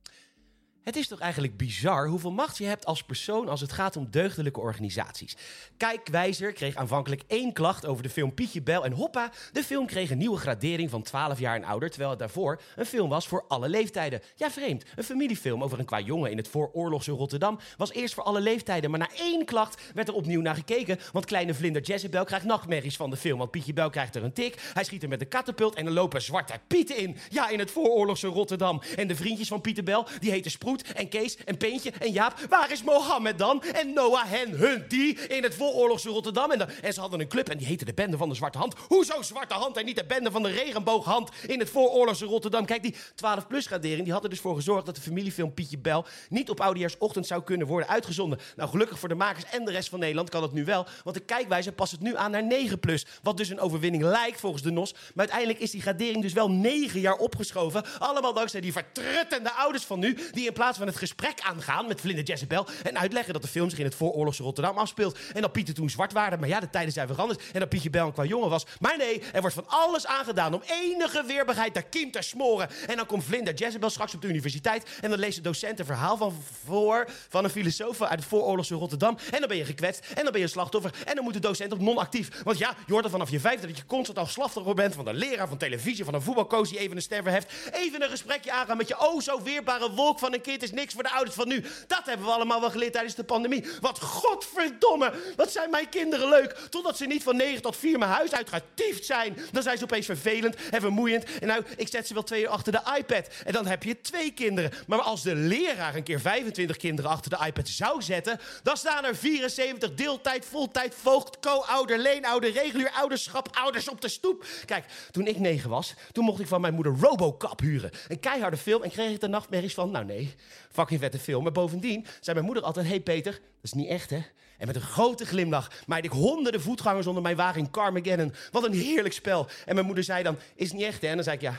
Het is toch eigenlijk bizar hoeveel macht je hebt als persoon als het gaat om deugdelijke organisaties. Kijkwijzer kreeg aanvankelijk één klacht over de film Pietje Bel en hoppa, de film kreeg een nieuwe gradering van 12 jaar en ouder, terwijl het daarvoor een film was voor alle leeftijden. Ja, vreemd. Een familiefilm over een qua jongen in het vooroorlogse Rotterdam was eerst voor alle leeftijden, maar na één klacht werd er opnieuw naar gekeken, want kleine vlinder Jezebel krijgt nachtmerries van de film, want Pietje Bel krijgt er een tik, hij schiet er met een katapult en er lopen zwarte pieten in. Ja, in het vooroorlogse Rotterdam. En de vriendjes van Pieter Bel, die heten Sproet en Kees en Peentje en Jaap. Waar is Mohammed dan? En Noah, hen, hun, die in het vooroorlogse Rotterdam. En, en ze hadden een club en die heette de Bende van de Zwarte Hand. Hoezo Zwarte Hand en niet de Bende van de Regenbooghand in het vooroorlogse Rotterdam? Kijk, die 12-plus gradering die had er dus voor gezorgd dat de familiefilm Pietje Bel niet op Oudejaarsochtend zou kunnen worden uitgezonden. Nou, gelukkig voor de makers en de rest van Nederland kan dat nu wel. Want de kijkwijze past het nu aan naar 9 plus. Wat dus een overwinning lijkt volgens de NOS. Maar uiteindelijk is die gradering dus wel 9 jaar opgeschoven. Allemaal dankzij die vertruttende ouders van nu. Die in plaats van het gesprek aangaan met Vlinder Jezebel. En uitleggen dat de film zich in het vooroorlogse Rotterdam afspeelt. En dat Pieter toen zwart waren. Maar ja, de tijden zijn veranderd. En dat Pietje Bel een qua jongen was. Maar nee, er wordt van alles aangedaan om enige weerbaarheid daar kiem te smoren. En dan komt Vlinder Jezebel straks op de universiteit. En dan leest de docent een verhaal van voor van een filosoof uit het vooroorlogse Rotterdam. En dan ben je gekwetst. En dan ben je slachtoffer. En dan moet de docent op non-actief. Want ja, je hoort er vanaf je vijfde dat je constant al slachtoffer bent van de leraar van televisie, van een voetbalcoach die even een ster verheft. Even een gesprekje aangaan met je oh zo weerbare wolk van een kind is niks voor de ouders van nu. Dat hebben we allemaal wel geleerd tijdens de pandemie. Wat godverdomme, wat zijn mijn kinderen leuk. Totdat ze niet van 9 tot 4 mijn huis uitgetiefd zijn. Dan zijn ze opeens vervelend en vermoeiend. En nou, ik zet ze wel twee uur achter de iPad. En dan heb je twee kinderen. Maar als de leraar een keer 25 kinderen achter de iPad zou zetten... dan staan er 74 deeltijd, voltijd, voogd, co-ouder, leenouder, regulier ouderschap, ouders op de stoep. Kijk, toen ik 9 was, toen mocht ik van mijn moeder Robocop huren. Een keiharde film en kreeg ik de nachtmerries van... nou nee, fucking vette film. Maar bovendien zei mijn moeder altijd... hey Peter, dat is niet echt hè? En met een grote glimlach maaide ik honderden voetgangers onder mijn wagen in Carmageddon. Wat een heerlijk spel. En mijn moeder zei dan, is niet echt hè? En dan zei ik, ja...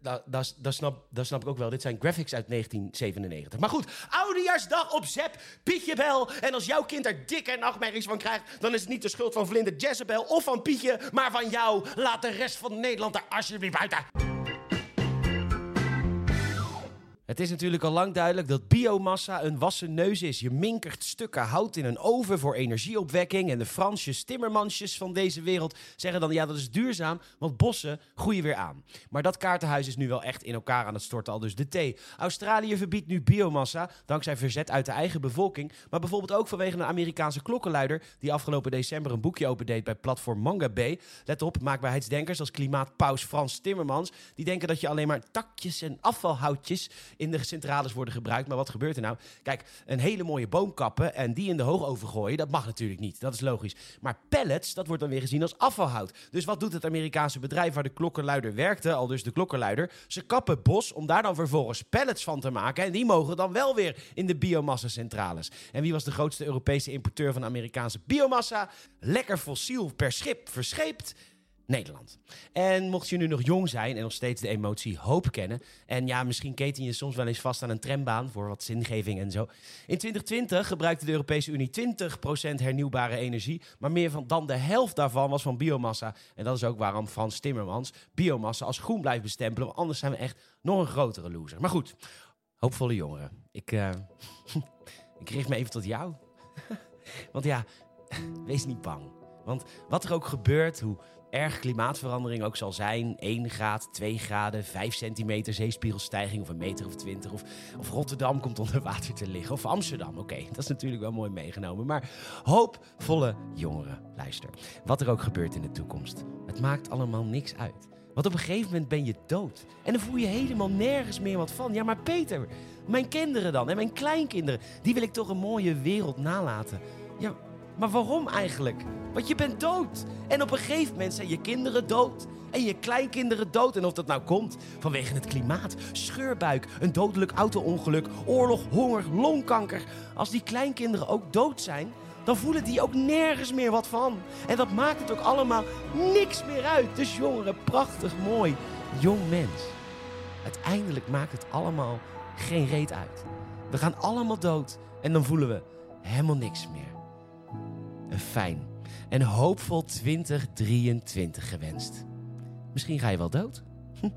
Dat, dat, dat, snap, dat snap ik ook wel. Dit zijn graphics uit 1997. Maar goed, oudejaarsdag op Zep, Pietje Bel. En als jouw kind er dikke nachtmerries van krijgt... dan is het niet de schuld van Vlinder Jezebel of van Pietje... maar van jou. Laat de rest van Nederland er alsjeblieft buiten. Het is natuurlijk al lang duidelijk dat biomassa een wassen neus is. Je minkert stukken hout in een oven voor energieopwekking. En de Fransjes, timmermansjes van deze wereld zeggen dan... ja, dat is duurzaam, want bossen groeien weer aan. Maar dat kaartenhuis is nu wel echt in elkaar aan het storten, al dus de thee. Australië verbiedt nu biomassa, dankzij verzet uit de eigen bevolking. Maar bijvoorbeeld ook vanwege een Amerikaanse klokkenluider... die afgelopen december een boekje opendeed bij platform Manga Bay. Let op, maakbaarheidsdenkers als klimaatpaus Frans Timmermans... die denken dat je alleen maar takjes en afvalhoutjes in de centrales worden gebruikt. Maar wat gebeurt er nou? Kijk, een hele mooie boom kappen en die in de hoogoven gooien, dat mag natuurlijk niet. Dat is logisch. Maar pellets, dat wordt dan weer gezien als afvalhout. Dus wat doet het Amerikaanse bedrijf waar de klokkenluider werkte, al dus de klokkenluider? Ze kappen bos om daar dan vervolgens pellets van te maken. En die mogen dan wel weer in de biomassa-centrales. En wie was de grootste Europese importeur van Amerikaanse biomassa? Lekker fossiel per schip verscheept. Nederland. En mocht je nu nog jong zijn en nog steeds de emotie hoop kennen. En ja, misschien keten je soms wel eens vast aan een trambaan voor wat zingeving en zo. In 2020 gebruikte de Europese Unie 20% hernieuwbare energie. Maar meer dan de helft daarvan was van biomassa. En dat is ook waarom Frans Timmermans biomassa als groen blijft bestempelen. Want anders zijn we echt nog een grotere loser. Maar goed, hoopvolle jongeren. Ik, uh, [laughs] ik richt me even tot jou. [laughs] Want ja, wees niet bang. Want wat er ook gebeurt, hoe erg klimaatverandering ook zal zijn. 1 graad, 2 graden, 5 centimeter zeespiegelstijging of een meter of 20. Of, of Rotterdam komt onder water te liggen. Of Amsterdam, oké. [laughs] dat is natuurlijk wel mooi meegenomen. Maar hoopvolle jongeren, luister. Wat er ook gebeurt in de toekomst. Het maakt allemaal niks uit. Want op een gegeven moment ben je dood. En dan voel je helemaal nergens meer wat van. Ja, maar Peter, mijn kinderen dan en mijn kleinkinderen, die wil ik toch een mooie wereld nalaten. Ja, maar waarom eigenlijk? Want je bent dood. En op een gegeven moment zijn je kinderen dood. En je kleinkinderen dood. En of dat nou komt vanwege het klimaat, scheurbuik, een dodelijk auto-ongeluk, oorlog, honger, longkanker. Als die kleinkinderen ook dood zijn, dan voelen die ook nergens meer wat van. En dat maakt het ook allemaal niks meer uit. Dus jongeren, prachtig mooi, jong mens. Uiteindelijk maakt het allemaal geen reet uit. We gaan allemaal dood en dan voelen we helemaal niks meer een fijn en hoopvol 2023 gewenst. Misschien ga je wel dood. Hm.